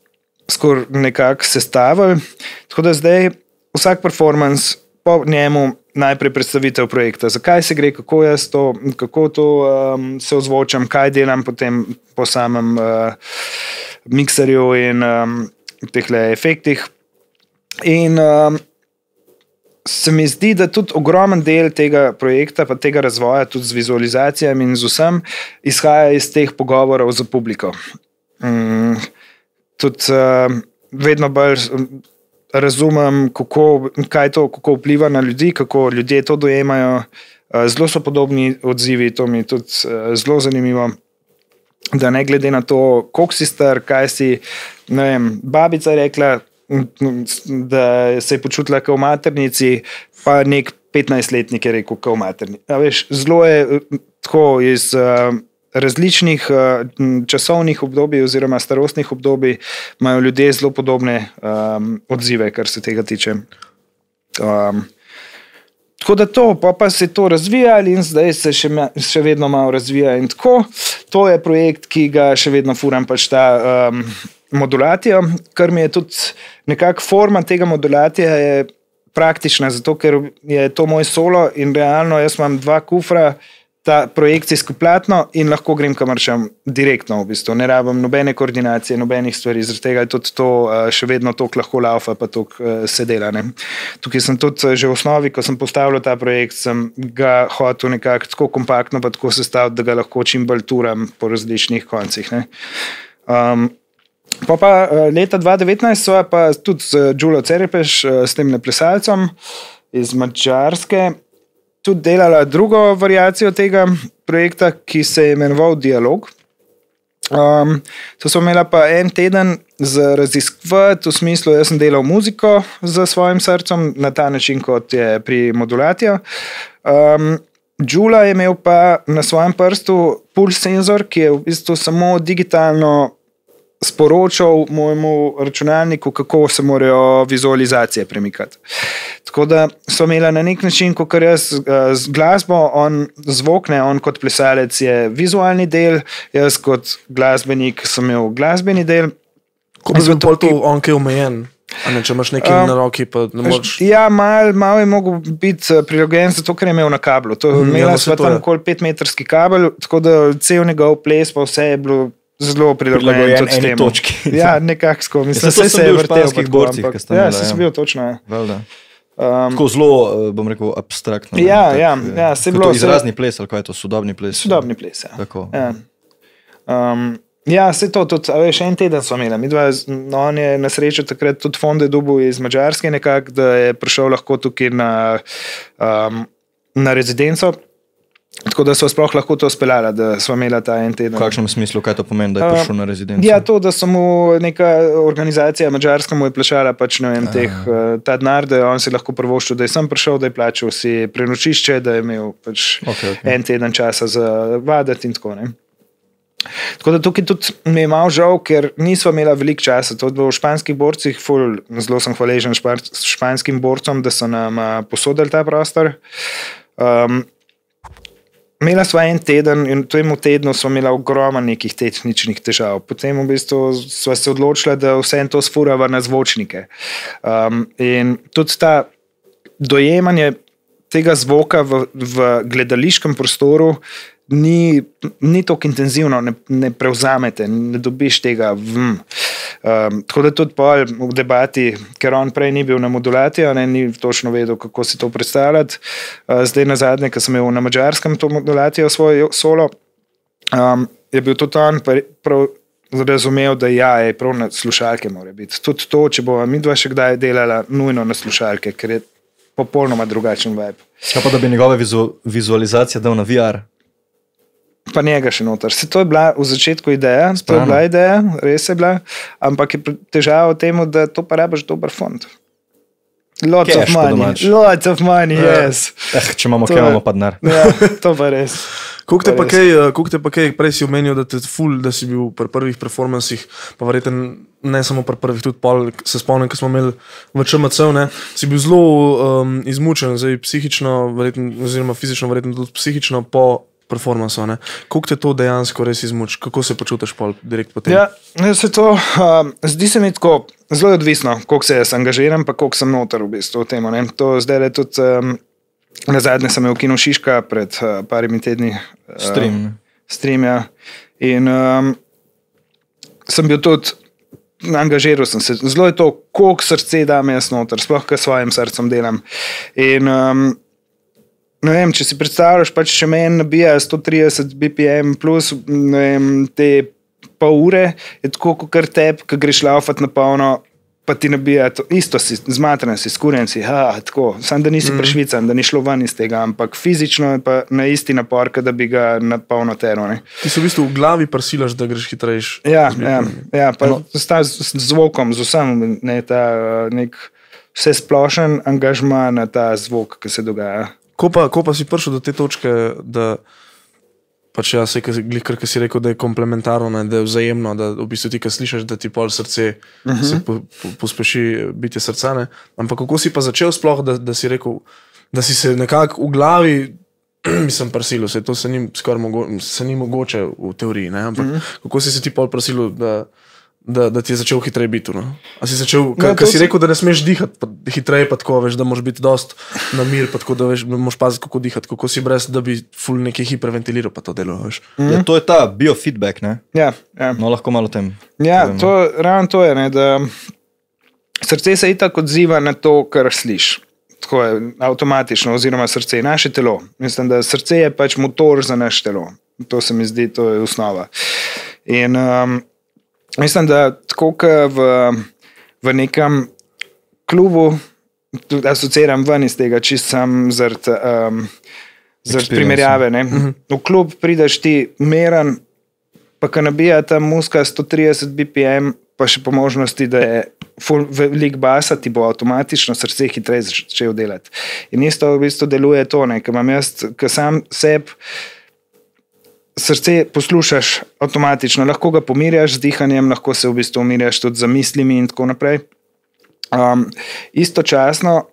skoraj nekako sestavili. Tako da zdaj vsak performance po njemu najprej predstavitev projekta, zakaj se gre, kako jaz to, kako to um, se ozvočam, kaj delam potem po samem uh, mikserju in um, teh efektih. In um, se mi zdi, da tudi ogromen del tega projekta, pa tega razvoja, tudi z vizualizacijami in z vsem, izhaja iz teh pogovorov z publiko. Mm, tudi uh, vedno bolj um, razumem, kako, kaj to kako vpliva na ljudi, kako ljudje to dojemajo. Uh, zelo so podobni odzivi, to mi je tudi uh, zelo zanimivo. Da ne glede na to, koliko si star, kaj si. ne Vem, babica rekla, da se je počutila kot v maternici, pa nek 15-letnik je rekel, kot v maternici. A Veš, zelo je tako iz uh, različnih uh, časovnih obdobij, oziroma starostnih obdobij, imajo ljudje zelo podobne um, odzive, kar se tega tiče. Um, Tako da to, pa, pa se to razvijalo in zdaj se še, še vedno malo razvija. in tako. To je projekt, ki ga še vedno furam, pač ta um, modulacija, kar mi je tudi nekako forma tega modulacija, praktična, zato ker je to moj solo in realno jaz imam dva kufra. Ta projekcijsko platno in lahko grem kamor šem direktno, v bistvu. ne rabim nobene koordinacije, nobenih stvari, zaradi tega je tudi to uh, še vedno tako lahko laufa, pa tako uh, se dela. Ne. Tukaj sem tudi uh, že v osnovi, ko sem postavil ta projekt, sem ga hotel nekako tako kompaktno, pa tako sestaviti, da ga lahko čim bolj turam po različnih koncih. ne. Um, Pa, pa eh, leta 2019 so pa tudi z Đulo Cerepeš, eh, s tem neplesalcem iz Mačarske, tudi delala drugo variacijo tega projekta, ki se je imenoval Dialog. Um, to smo imeli pa en teden za raziskovati, v smislu, da sem delal muziko za svojim srcem na ta način, kot je pri modulaciji. Um, Đula je imel pa na svojem prstu puls senzor, ki je v bistvu samo digitalno sporočal mojemu računalniku, kako se morajo vizualizacije premikati. Tako da so imeli na nek način, kot jaz eh, z glasbo, on zvok, ne on kot plesalec je vizualni del, jaz kot glasbenik sem imel glasbeni del. Ko bi bil pol to on, ki je omejen. Ne, če imaš nekaj Um, na roki, pa ne moreš. Ja, malo mal je mogel biti eh, prilagojen, zato ker je imel na kablu. To je Mm, ja, imela no, sva saj to tam je. okoli 5-metrski kabel, tako da cel njegov ples, pa vse je bilo zelo prilagojen. Tudi temu. točki. Ja, nekako tako. Mislim, saj sem se je v španskih borcih, ampak- Ja, imela, saj ja. sem bil točno. ja. Um, Tako zelo, eh, bom rekel, abstraktno. ne, Ja, tak, ja, eh, ja, saj kot bilo Izrazni ples ali kaj je to, sodobni ples. Sodobni ples. Ja. Tako. Ja. Um, ja, se to tudi, veš, en teden smo imeli. Midva, z- no, on je na srečo takrat tudi fonde dubu iz Mačarske, nekako, da je prišel lahko tukaj na, um, na rezidenco. Tako da so sploh lahko to speljali, da smo imeli ta en teden. V kakšnem smislu, kaj to pomeni, da je prišel na rezidenco? Ja, to, da so mu neka organizacija mačarska mu je plačala pač, vem, teh, eh, ta denar, da je on si lahko prvoščil, da je sem prišel, da je plačal si prenočišče, da je imel pač Okej, okej. en teden časa za vaditi in tako naprej. Tako da tukaj tudi mi je malo žal, ker nismo imeli veliko časa. To je bilo v španskih borcih, ful, zelo sem hvaležen španskim borcem, da so nam posodili ta prostor. Um, Imela sva en teden in v tem tednu smo imeli ogromno nekih tehničnih težav. Potem v bistvu sva se odločila, da vse to sfurava na zvočnike. Um, in tudi ta dojemanje tega zvoka v, v gledališkem prostoru ni, ni tako intenzivno, ne, ne prevzamete, ne dobiš tega. Vm. Um, tako da tudi pol v debati, ker on prej ni bil na modulaciji, ne, ni točno vedel, kako si to predstavljati. Uh, zdaj na zadnje, ko sem imel na mačarskem to modulacijo svoj solo, um, je bil tudi on prav razumel, da ja, je prav na slušalke mora biti. Tudi to, če bo mi dva še kdaj delala, nujno na slušalke, ker je popolnoma drugačen vibe. Kaj pa da bi njegove vizu, vizualizacije dal na VR? Pa njega še noter. Se to je bila v začetku ideja, to je Sprano. bila ideja, res je bila, ampak je težava v tem, da to pa rabiš dober fond. Lots Cash of money, lots of money, yes. Eh, če imamo, To kaj imamo pa denar. Ja, to pa res. Koliko te, Pa kaj, eh, koliko te pa kaj, prej si omenil, da, ful, da si bil pri prvih performancih, pa verjetno ne samo pri prvih, tudi pol, se spomnim, ko smo imeli v ČMC, ne, si bil zelo um, izmučen, zdaj psihično, verjetno, oziroma fizično, verjetno tudi psihično po performancu. ne. Koliko te to dejansko res izmuči, kako se počutiš pol direkt po tem? Ja, se to, um, zdi se mi tako, zelo je odvisno, koliko se jaz angažiram, pa koliko sem noter v bistvu v tem. ne. To zdaj le tudi. Um, Na zadnje sem imel kino Šiška pred uh, parimi tedni. Uh, Stream, ne. Stream, ja. In um, sem bil tudi, angažiral sem se. Zelo je to, koliko srce dam jaz noter, sploh kaj s svojim srcem delam. In um, vem, če si predstavljaš, pač če meni nabija 130 BPM plus ne vem, te pol ure, je tako kot tep, ki greš laufat na polno. Pa ti nabija to isto, si zmatran, si skuren, si, ha, tako, sam da nisi mm. prešvican, da ni šlo ven iz tega, ampak fizično je pa na isti napor, da bi ga na polno terone. Ti si v bistvu v glavi prsilaš, da greš hitrejš. Ja, ja, ja pa no. z, ta- z z zvokom, z vsem, ne, ta nek vse splošen angažma na ta zvok, ki se dogaja. Ko pa, ko pa si prišel do te točke, da pač ja, se, glih, kar si rekel, da je komplementarno, ne, da je vzajemno, da v bistvu ti, ki slišiš, da ti pol srce uh -huh. se po, po, pospeši bitje srca. Ne. Ampak kako si pa začel sploh, da, da si rekel, da si se nekako v glavi. Mislim, prsil, se to se ni, mogo, se ni mogoče v teoriji. Ne? Ampak mm -hmm. kako si se ti pol prosil, da, da, da ti je začel hitreje biti. No? A si začel, ker to si rekel, da ne smeš dihati pa hitreje, pa tako veš, da moraš biti dost na mir, pa tako da veš, da moraš paziti, kako dihati, kako si brez, da bi ful neki hiperventiliral, pa to delo, veš. Mm. Ja, to je ta biofeedback, ne? Ja, ja. No, lahko malo tem. Ja, povemo. to, ravno to je, ne, da srce se itak odziva na to, kar slišiš. Tako je avtomatično, oziroma srce je naše telo. Mislim, da srce je pač motor za naše telo. To se mi zdi, to je osnova. In um, mislim, da tako kot v, v nekem klubu, asociiram ven iz tega, čist sam zaradi um, Experience. primerjave. Ne. V klub prideš ti meren, pa ko nabija ta muska 130 BPM, pa še po možnosti, da je velik basa, ti bo avtomatično srce hitreje začel delati. In isto v bistvu deluje to, ker imam jaz, ki sam sebi. Srce poslušaš avtomatično, lahko ga pomirjaš z dihanjem, lahko se v bistvu umirjaš tudi z mislimi, in tako naprej. Um, istočasno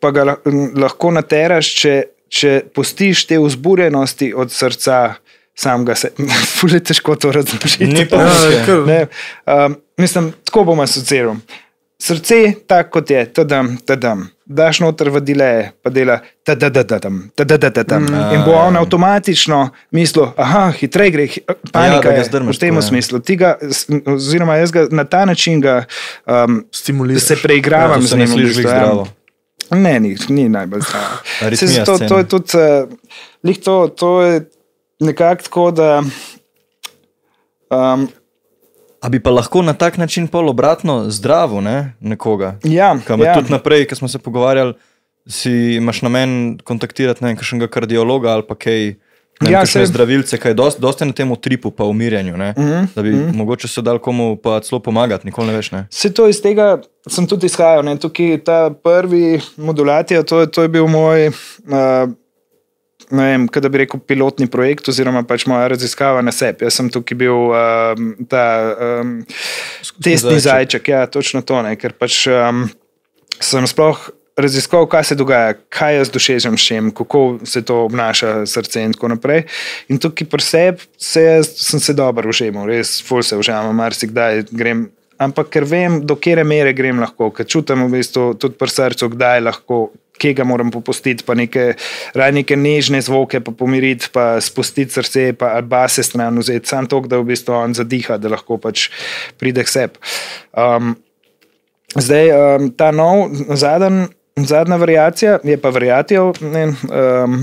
pa ga lah- lahko nateraš, če, če pustiš te vzburjenosti od srca samega sebe. Fule težko to razložiti. Ni pa kar- Ne, um, mislim, tako bom asociiral. Srce, tako kot je, tadam, tadam. Daš noter v dele, pa dela tadadadam, tadadadam. In bo on avtomatično mislil, aha, hitreje gre, panika da je zdrmaš v tem ja. smislu. Ti ga, s- oziroma jaz ga na ta način ga, um, Stimuliraš. se preigravam To z se ne njim. v sliši bistvu, glih ja. zdravo. Ne, ni, ni najbolj zdravo. Scene. To je tudi, uh, lih to, to je nekako tako, da. Um, A bi pa lahko na tak način pol obratno zdravo ne, nekoga? ja, Kam ja. ja. tudi naprej, ko smo se pogovarjali, si imaš namen kontaktirati ne kakšnega kardiologa ali pa kaj. Ne, Ja, saj- zdravilce, kaj dosti, dosti na tem utripu, pa umirjanju. Ne, mm -hmm, da bi mm -hmm. mogoče se dal komu pa celo pomagati, nikoli ne veš. Ne. Vse to iz tega sem tudi izhajal. Ne? Tukaj ta prvi modulacija, to, to je bil moj. Uh, Ne vem, kaj bi rekel, pilotni projekt, oziroma pač moja raziskava na sebi. Jaz sem tukaj bil um, ta um, testni zajček. zajček, ja, točno to, ne, ker pač um, sem sploh raziskoval, kaj se dogaja, kaj jaz dosežem s čim, kako se to obnaša srce in tako naprej. In tukaj pri sebi se sem se dobro užival, res ful se uživam, marsikdaj grem. Ampak ker vem, do kere mere grem lahko, ker čutim v bistvu tudi pri srcu, kdaj lahko. Kje ga moram popustiti, pa neke, raje neke nežne zvoke, pa pomiriti, pa spustiti srce, pa base stran vzeti, samo to, da v bistvu on zadiha, da lahko pač pride k sebi. Um, Zdaj, um, ta nov, zadnji, zadnja variacija je pa variacija, um,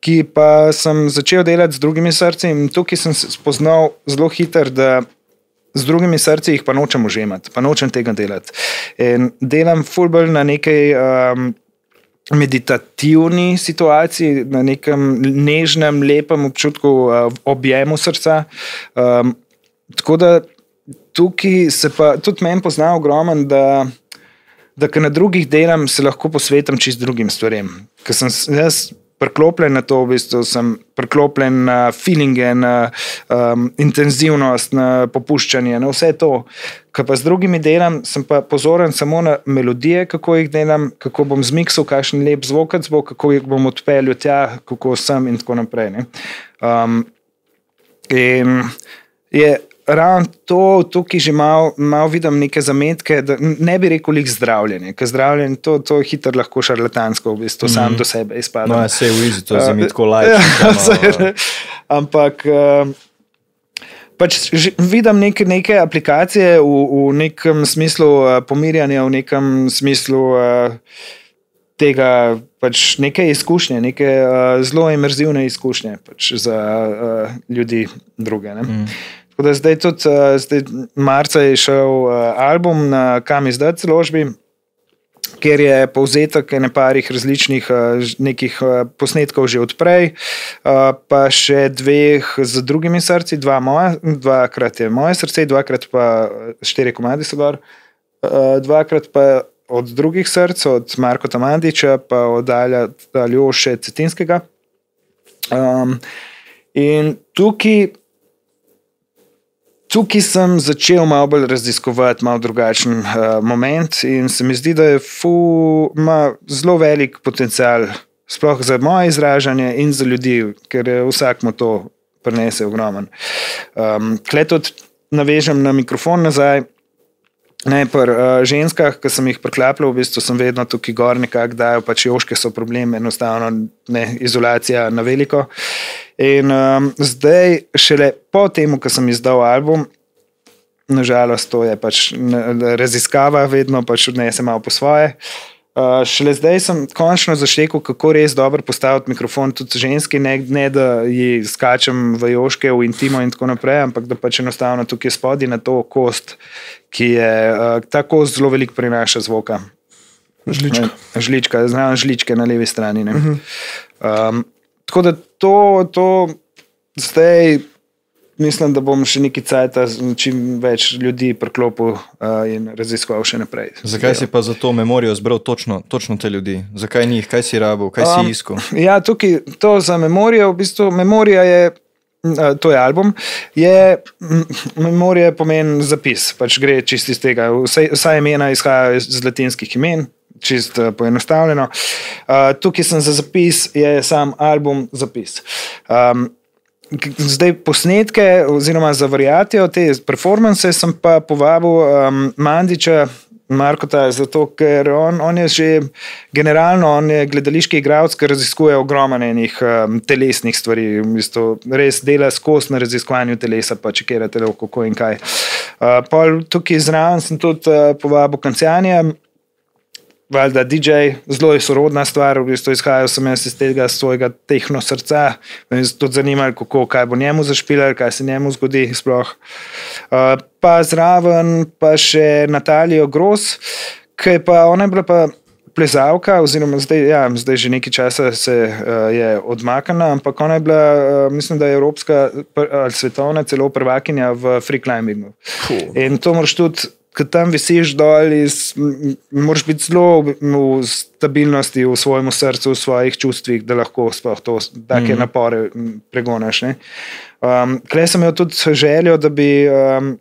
ki pa sem začel delati z drugimi srci in tukaj sem se spoznal zelo hitro, da z drugimi srci jih pa nočem užimati, pa nočem tega delati. In delam fulbol na nekaj. Um, Meditativni situaciji, na nekem nežnem, lepem občutku uh, objemu srca. Um, tako da tukaj se pa tudi meni pozna ogromen, da, da ko na drugih delam, se lahko posvetim čist drugim stvarem. Ker sem jaz priklopljen na to, v bistvu sem priklopljen na feelinge, na um, intenzivnost, na popuščanje, na vse to. Ko pa z drugimi delam, sem pa pozoren samo na melodije, kako jih delam, kako bom zmiksal, kakšen lep zvok bo, kako jih bom odpeljal tja, kako sem in tako naprej. Um, In je ravno to, tukaj že malo mal vidim neke zametke, da ne bi rekel lik zdravljenje, ker zdravljenje to, to je hitro lahko šarlatansko, v bistvu mm -hmm. sam do sebe izpada. No, ja, se je v izi, to je za Eh, mi tako ja, lajče. saj, ne. Ampak. Um, Pač vidim neke, neke aplikacije v, v nekem smislu uh, pomirjanja, v nekem smislu uh, tega, pač neke izkušnje, neke uh, zelo imerzivne izkušnje pač za uh, ljudi druge. ne. Mm. Tako da zdaj tudi, uh, zdaj marca je šel uh, album na kam izdati založbi, kjer je povzetek ene parih različnih ž- nekih posnetkov že odprej, pa še dveh z drugimi srci, dva moja, dvakrat je moje srce, dvakrat pa štiri komadi so gor, dvakrat pa od drugih src, od Marka Tamandiča, pa od Alja Aljoše Cetinskega. Um, in tukaj Tukaj sem začel malo bolj raziskovati, malo drugačen uh, moment, in se mi zdi, da je fu, ima zelo velik potencial, sploh za moje izražanje in za ljudi, ker je vsak mu to prenese ogromen. Um, Kle tudi navežem na mikrofon nazaj. Ne, pri uh, ženskah, ki sem jih preklapljal, v bistvu sem vedno tukaj gor, nekako dajo, pač joške so problem, enostavno ne, izolacija na veliko. In um, zdaj, šele po tem, ko sem izdal album, nažalost, to je pač raziskava, vedno pač odnese malo po svoje. Uh, šele zdaj sem končno zaštekel, kako res dobro postaviti mikrofon tudi ženski, ne, ne da ji skačem v joške, v intimo in tako naprej, ampak da pač enostavno tukaj spodaj na to kost, ki je uh, ta kost zelo veliko prinaša zvoka. Žlička. Ne, žlička, znam žličke na levi strani. Uh -huh. um, tako da to, to zdaj mislim, da bom še nekaj časa čim več ljudi priklopil uh, in raziskoval še naprej. Zakaj si pa za to memorijo zbral točno, točno te ljudi? Zakaj njih, kaj si rabil, kaj si Um, iskal? Ja, tukaj to za memorijo, v bistvu memorija je. uh, To je album. Je, memorija pomeni zapis, pač gre čist iz tega. Vse, vsa imena izhajajo iz latinskih imen, čist uh, poenostavljeno. Uh, tukaj sem za zapis, je sam album zapis. Um, Zdaj posnetke, oziroma za variacijo te performance, sem pa povabil um, Mandiča, Markota, zato ker on, on je že generalno, on je gledališki igralec, ki raziskuje ogromno enih um, telesnih stvari, v bistvu res dela skozi na raziskovanju telesa, pa če kera telo, kako in kaj. Uh, pol tukaj zraven sem tudi uh, povabil Kancijanja, valjda DJ, zelo je sorodna stvar, v bistvu izhajal sem jaz iz tega svojega tehno srca. Me je tudi zanimalo, kako, kaj bo njemu zašpilal, kaj se njemu zgodi. Sploh. Uh, pa zraven pa še Natalijo Gros, ki je pa ona je bila pa. Plezalka, oziroma zdaj, ja, zdaj že nekaj časa se uh, je odmaknila, ampak ona je bila, uh, mislim, da je evropska ali svetovna celo prvakinja v free climbingu. In to moraš tudi, ko tam visiš dol, iz, moraš biti zelo v stabilnosti v svojem srcu, v svojih čustvih, da lahko sploh to take mm. napore ne. Um, Klej sem imel tudi željo, da bi. Um,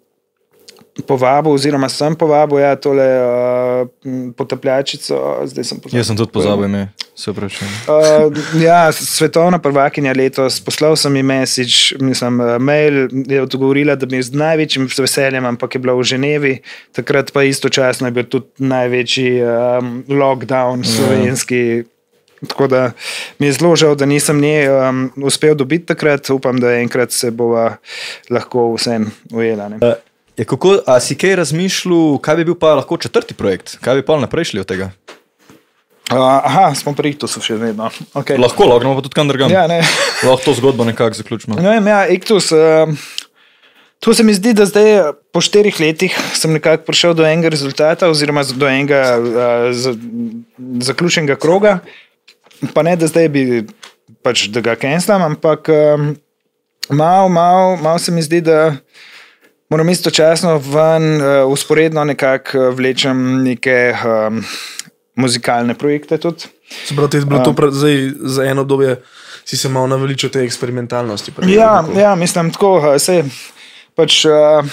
Povabil, oziroma sem povabil, ja, tole uh, potapljačico. Sem pozabil. Jaz sem tudi pozabil ime, se pravi. Uh, ja, svetovna prvakinja letos, poslal sem ji message, mislim, uh, mail, je odgovorila, da je z največjim veseljem, ampak je bila v Ženevi, takrat pa istočasno je bil tudi največji um, lockdown slovenski. Tako da mi je zelo žal, da nisem nje um, uspel dobiti takrat, upam, da enkrat se bova lahko vsem ujela. ne. Je, kako, a si kaj razmišljal, kaj bi bil pa lahko četrti projekt? Kaj bi pa naprej šli od tega? Uh, aha, smo pri Iktusu še vedno. Okay. Lahko, lahko pa tudi kam drugam. Ja, ne. Lahko to zgodbo nekako zaključimo. Ne vem, ja, Iktus. Uh, To se mi zdi, da zdaj po štirih letih sem nekako prišel do enega rezultata, oziroma do enega uh, zaključenega kroga. Pa ne, da zdaj bi pač, da ga kenslam, ampak um, malo, malo mal se mi zdi, da moram istočasno ven uh, usporedno nekako vlečem neke um, muzikalne projekte tudi. Se pravi, je bilo to pra, zdaj za eno obdobje, si se malo naveličal te eksperimentalnosti. prej, Ja, kako? ja, mislim, tako se pač. Uh,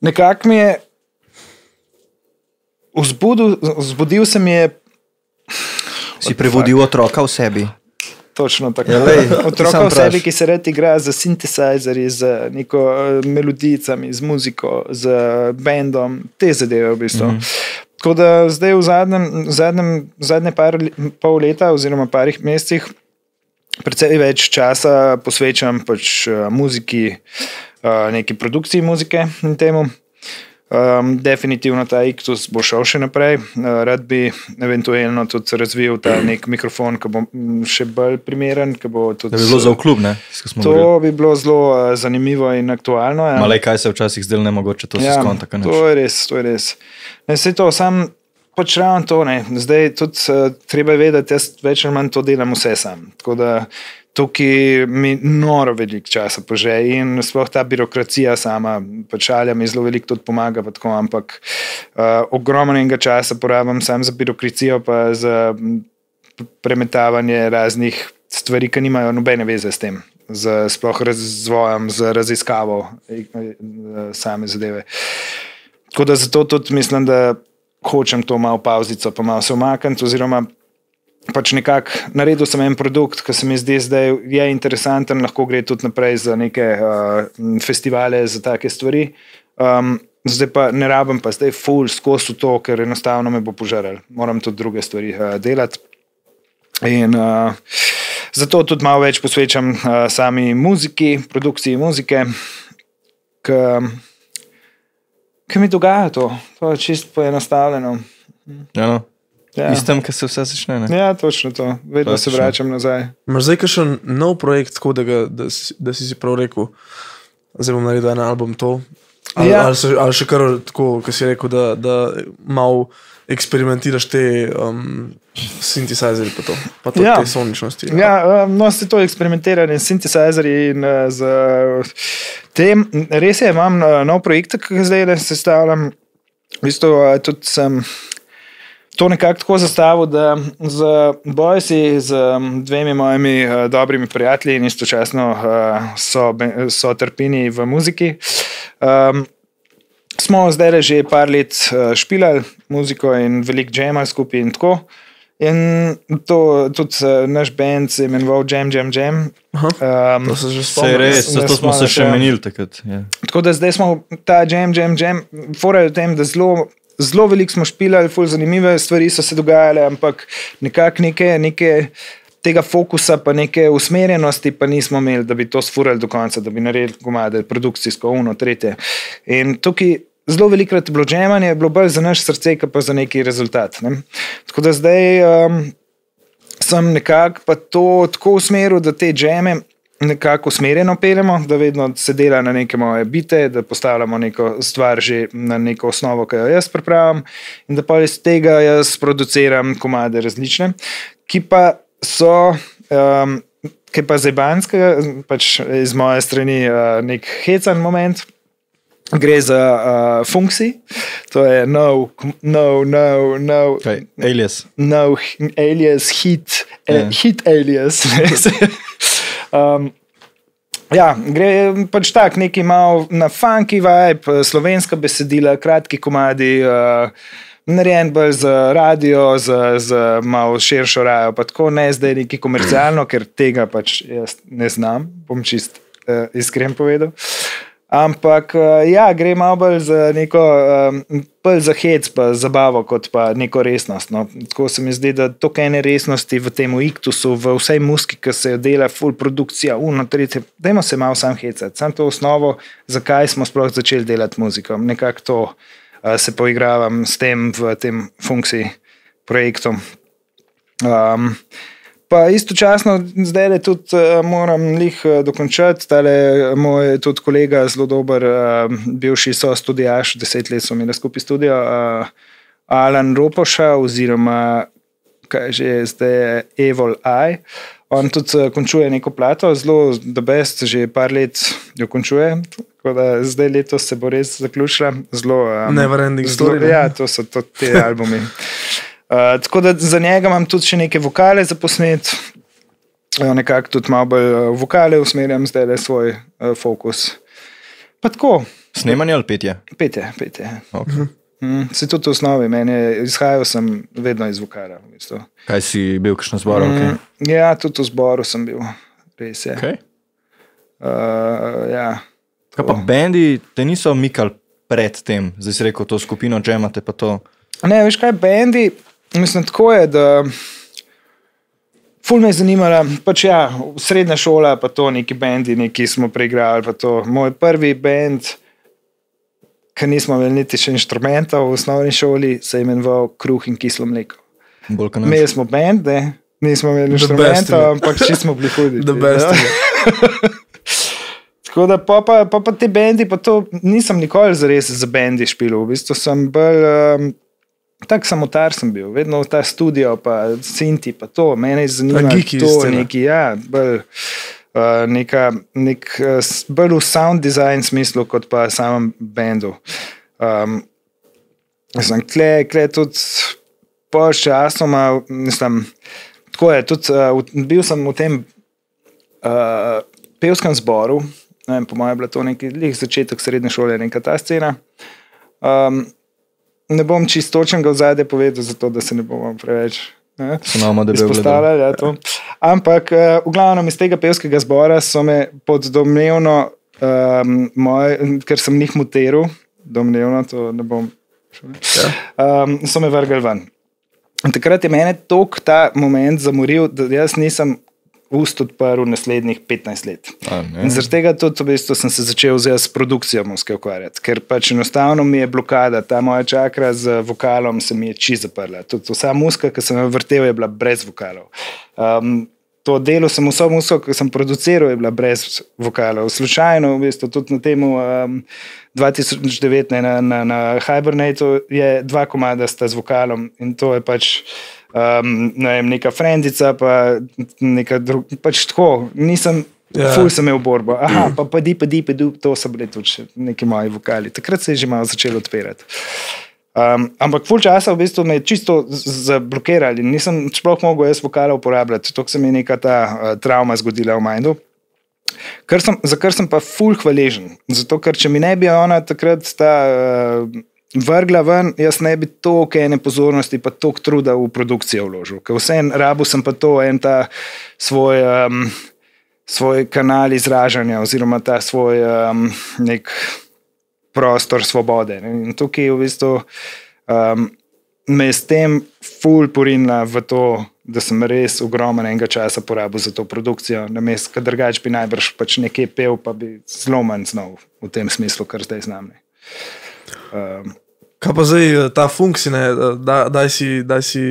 nekako mi je vzbudil, vzbudil se mi je Si prevodil otroka v sebi. Točno tako. Ja, lej, Otroka v sebi, ki se rad igra z sintesajzerji, z neko uh, melodijicami, z muziko, z bendom, te zadeve v bistvu. Mm -hmm. Tako da zdaj v zadnjem, zadnjem, zadnje par, pol leta oziroma parih mesecih precej več časa posvečam pač uh, muziki, neki produkciji muzike in temu. Um, definitivno ta Iktus bo šel še naprej. Uh, rad bi eventualno tudi razvil ta nek mikrofon, ki bo mm, še bolj primeren. Bo tudi, Da bi bilo za v klub, ne? govorili. to bi bilo zelo uh, zanimivo in aktualno. Ja. Malej, kaj se včasih zdelo ne mogoče, to se Ja, skonta. kaj nič. to je res, to je res. Ne, saj to, sam pač ravno to. Ne. Zdaj tudi uh, treba je vedeti, jaz več ali manj to delam vse sam. Tako da tukaj mi noro veliko časa pože in sploh ta birokracija sama, pač Alja mi zelo veliko tudi pomaga, tako, ampak uh, ogromnega časa porabim sam za birokracijo, pa za premetavanje raznih stvari, ki nimajo nobene veze s tem. Z sploh razvojem, z raziskavo eh, eh, same zadeve. Tako da zato tudi mislim, da hočem to malo pauzico, pa malo se umakniti, oziroma pač nekako naredil sem en produkt, ki se mi zdi zdaj je interesanten, lahko gre tudi naprej za neke uh, festivale, za take stvari. Um, zdaj pa ne rabim pa zdaj full skozi to, ker enostavno me bo požaral. Moram tudi druge stvari uh, delati. In uh, zato tudi malo več posvečam uh, sami muziki, produkciji muzike, ki mi dogaja to. To je čisto poenostavljeno. Ja, no. Ja. Istem, ki se vse začne. Ne? Ja, točno to. Vedno se Točno. vračam nazaj. Imaš zdaj kakšen nov projekt, tako da, ga, da, si, da si si prav rekel, zdaj bom naredil en album to. Ali, Ja. ja. ali, se, ali še kar tako, ki si rekel, da, da malo eksperimentiraš te um, synthesizerje, pa to, pa to Ja. te soničnosti. Ja, um, no, se to eksperimentiranje s synthesizerji in uh, z uh, tem. Res je, imam uh, nov projekt, ki ga zdaj le sestavljam. V bistvu, uh, tudi sem to nekako tako zastavil, da z bojci, z dvemi mojimi uh, dobrimi prijatelji in istočasno uh, so, so trpini v muziki. Um, smo zdaj že par let uh, špilali muziko in veliko džema skupaj in tako. In to, tudi uh, naš bend se je imenoval Jam Jam Jam. Um, To se že spomnim. res, zato smo se še ja. menili takrat. Ja. Tako da zdaj smo ta jam, jam, jam, fora je v tem, da zelo, zelo veliko smo špilali, ful zanimive stvari so se dogajale, ampak nekako neke, neke tega fokusa, pa neke usmerjenosti, pa nismo imeli, da bi to sfurali do konca, da bi naredili komade, produkcijsko, uno, tretje. In tukaj. Zelo velikrat je bilo džemanje, je bilo bolj za naš srce, pa za neki rezultat. Ne? Tako da zdaj um, sem nekako pa to tako usmeril, da te džeme nekako usmerjeno peljemo, da vedno se dela na neke moje bite, da postavljamo neko stvar že na neko osnovo, ki jo jaz pripravim, in da pa iz tega jaz produciram komade različne, ki pa so. Um, Ki pa zebanska, pač iz moje strani uh, nek hecan moment, gre za uh, funkciji, to je no, no, no, no, Kaj, alias. no alias, hit, Ja. yeah. hit alias. um, ja, gre pač tako, neki malo na funky vibe, slovenska besedila, kratki komadi. Uh, Narejen bolj za radio, za, za malo širšo rajo, pa tako ne zdaj neki komercialno, ker tega pač jaz ne znam, bom čist uh, iskren povedal. Ampak uh, ja, gre malo bolj za neko um, za hec, pa zabavo, kot pa neko resnost. No. Tako se mi zdi, da toliko ene resnosti v tem iktusu, v vsej muski, ki se jo dela, full produkcija, uno, tretje. Dajmo se malo sam hecati, sam to osnovo, zakaj smo sploh začeli delati muziko. Nekako to uh, se poigravam s tem v tem funkciji projektom. Um, pa istočasno, zdaj le tudi uh, moram jih uh, dokončati. Tale moj tudi kolega, zelo dober, uh, bivši so študijaš, deset let smo imeli skupaj študijo, uh, Alan Ropoša, oziroma kaj že je zdaj Evil Eye. On tudi končuje neko plato, zelo the best, že par let jo končuje. Tako da zdaj letos se bo res zaključila. Zelo, um, Neverending zelo- story, ne? Ja, to so to, te albumi. Uh, tako da za njega imam tudi še neke vokale za posnet. Uh, nekako tudi malo bolj uh, vokale usmerjam zdaj le svoj uh, fokus. Pa tako, Snemanje ali petje? pete, pete. Okay. Mm, se tudi v osnovi, meni je, izhajal sem vedno iz vokala. V bistvu. Kaj si bil, kakšno zbor? Okay. mm, ja, tudi v zboru sem bil, res je. Okay. Uh, ja. Kaj pa bendi te niso mikali pred tem, zdaj si rekel, to skupino džemate pa to. Ne, veš kaj, bendi, mislim, tako je, da. Ful me je zanimala, pač ja, srednja šola, pa to neki bendi, neki smo preigrali. pa to. Moj prvi bend, ki nismo imeli niti še inštrumentov v osnovni šoli, se je imenoval Kruh in kislo mleko. Imeli smo bende, nismo imeli The best, inštrumentov, ja. ampak če smo bili hudi. Ja. Tako da pa, pa, pa, pa te bendi, pa to nisem nikoli zares za bendi špil. V bistvu sem bolj. Um, Tak samotar sem bil, vedno ta studio, pa Sinti, pa to, mene je zanimalo. Ta geeky To neki, ja, bolj, uh, neka, nek, uh, bolj v sound design smislu, kot pa samem bendu. Um, Mislim, kle, kle tudi počasoma, mislim, tako je, tudi uh, bil sem v tem uh, pevskem zboru, ne vem, po mojem je bila to lih začetek srednje šole, neka ta scena. Um, ne bom čisto točnega v zadnje povedal, zato da se ne bomo preveč? So nama debel gledali. izpostavljali. Ja, to. Ampak uh, v glavnem iz tega pevskega zbora so me pod domnevno, um, moj, ker sem njih muteril, domnevno, to ne bom. Um, so me vrgli ven. In takrat je mene tok ta moment zamoril, da jaz nisem ust odprl naslednjih 15 let. A, ne? In zaradi tega tudi v bistvu sem se začel s produkcijo muske ukvarjati, ker pač enostavno mi je blokada, ta moja čakra z vokalom se mi je či zaprla. Tudi vsa muska, ki sem jo vrtel, je bila brez vokalov. Um, to delo sem vso musko, ki sem produciral, je bila brez vokalov. Slučajno, v bistvu, tudi na tem um, 2009 na, na, na Hibernatu je dva komada sta z vokalom in to je pač. Um, ne vem, neka frendica, pa neka druga. Pač tako, nisem, Ja. yeah. ful sem imel borbo. Aha, pa pa di, pa di, pa di, to so bili tudi neki moji vokali. Takrat se je že malo začelo odpirati. Um, ampak ful časa v bistvu me je čisto zablokirali, nisem sploh mogel jaz vokale uporabljati, to se mi je neka ta uh, travma zgodila v Mindu. Kar sem, za kar sem pa ful hvaležen. Zato, ker če mi ne bi ona takrat ta, uh, vrgla ven, jaz ne bi toliko ene pozornosti, pa toliko truda v produkcijo vložil. Ker vse en rabu sem pa to, en ta svoj, um, svoj kanal izražanja, oziroma ta svoj um, nek prostor svobode. In tukaj v bistvu. Um, Me je s tem ful porinila v to, da sem res ogromen enega časa porabil za to produkcijo, namesto, da drugač bi najbrž pač nekaj pel, pa bi zelo manj znal v tem smislu, kar zdaj znam. ne. Um, Kaj pa zdaj eh, ta funkcija, eh, da, daj si, daj si,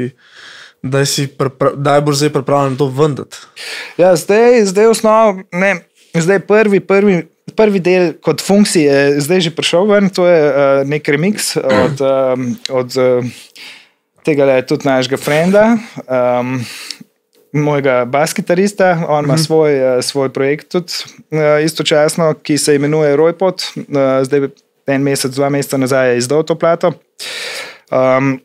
daj si, daj boš zdaj pripravljen to vendati. Ja, zdaj, zdaj, osnov, ne, zdaj prvi, prvi, prvi del kot funkcije je zdaj že prišel ven, to je uh, nek remix od, um, od uh, tega le tudi našega frenda. Um, Mojega baskitarista, on ima svoj, uh, svoj projekt, tudi uh, istočasno, ki se imenuje Rojpot. Uh, zdaj, en mesec, dva meseca nazaj je izdal to plato. Um,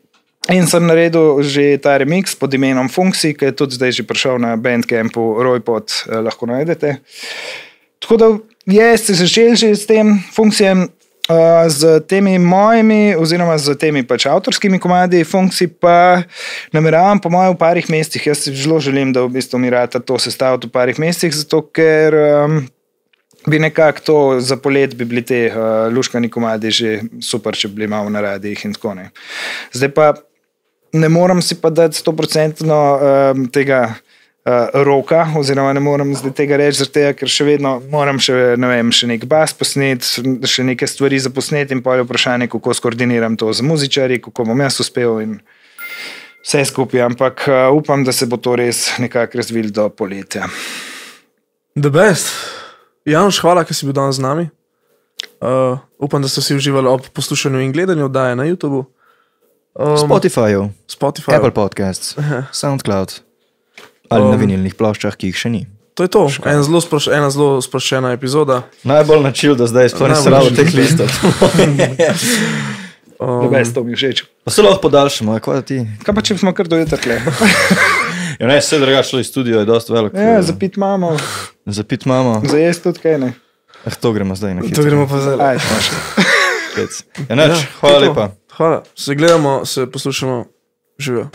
In sem naredil že ta remix pod imenom Funkcij, ki je tudi zdaj že prišel na Bandcampu, Rojpot, eh, lahko najdete. Tako da je se začel že s tem funkcijem, uh, z temi mojimi, oziroma z temi pač avtorskimi komadi, funkcij pa nameravam, po mojem, v parih mestih. Jaz si zelo želim, da v bistvu mi rata to sestaviti v parih mestih, zato ker. Um, Bi nekako to za polet, bi bili te uh, luškani komadi že super, če bi bili malo na radijih in tako naprej. Zdaj pa ne morem si pa dati 100% um, tega uh, roka, oziroma ne morem zdaj tega reči, tega, ker še vedno moram še, ne vem, še nek bas posneti, še neke stvari za posnet in pa je vprašanje, kako skoordiniram to z muzičari, kako bom jaz uspel in vse skupaj. Ampak uh, upam, da se bo to res nekako razvilo do poletja. The best. Janš, hvala, ker si bil danes z nami. Uh, upam, da ste si uživali ob poslušanju in gledanju oddaje na YouTubu, um, Spotify, Spotify. Apple Podcasts, SoundCloud ali na Um, vinilnih ploščah, ki jih še ni. To je to. En zelo sproš, ena zelo sproščena epizoda. Najbolj načil, da zdaj sploh nisem rado teh listov. Um, Um, to mi všeč. Pa se lahko podaljšamo, kaj ti? Kaj pa če smo kar dojutraj? Ja, ne, vse drugače, šlo iz studia je dosti velik. Ja, eh, zapit imamo, Zapit imamo. za jesti tudi kaj ne. Eh, to gremo zdaj na to hitro. gremo pa zdaj. Kec. Ja, neč, Ja, hvala to je to. lepa. Hvala. Se gledamo, se poslušamo, živijo.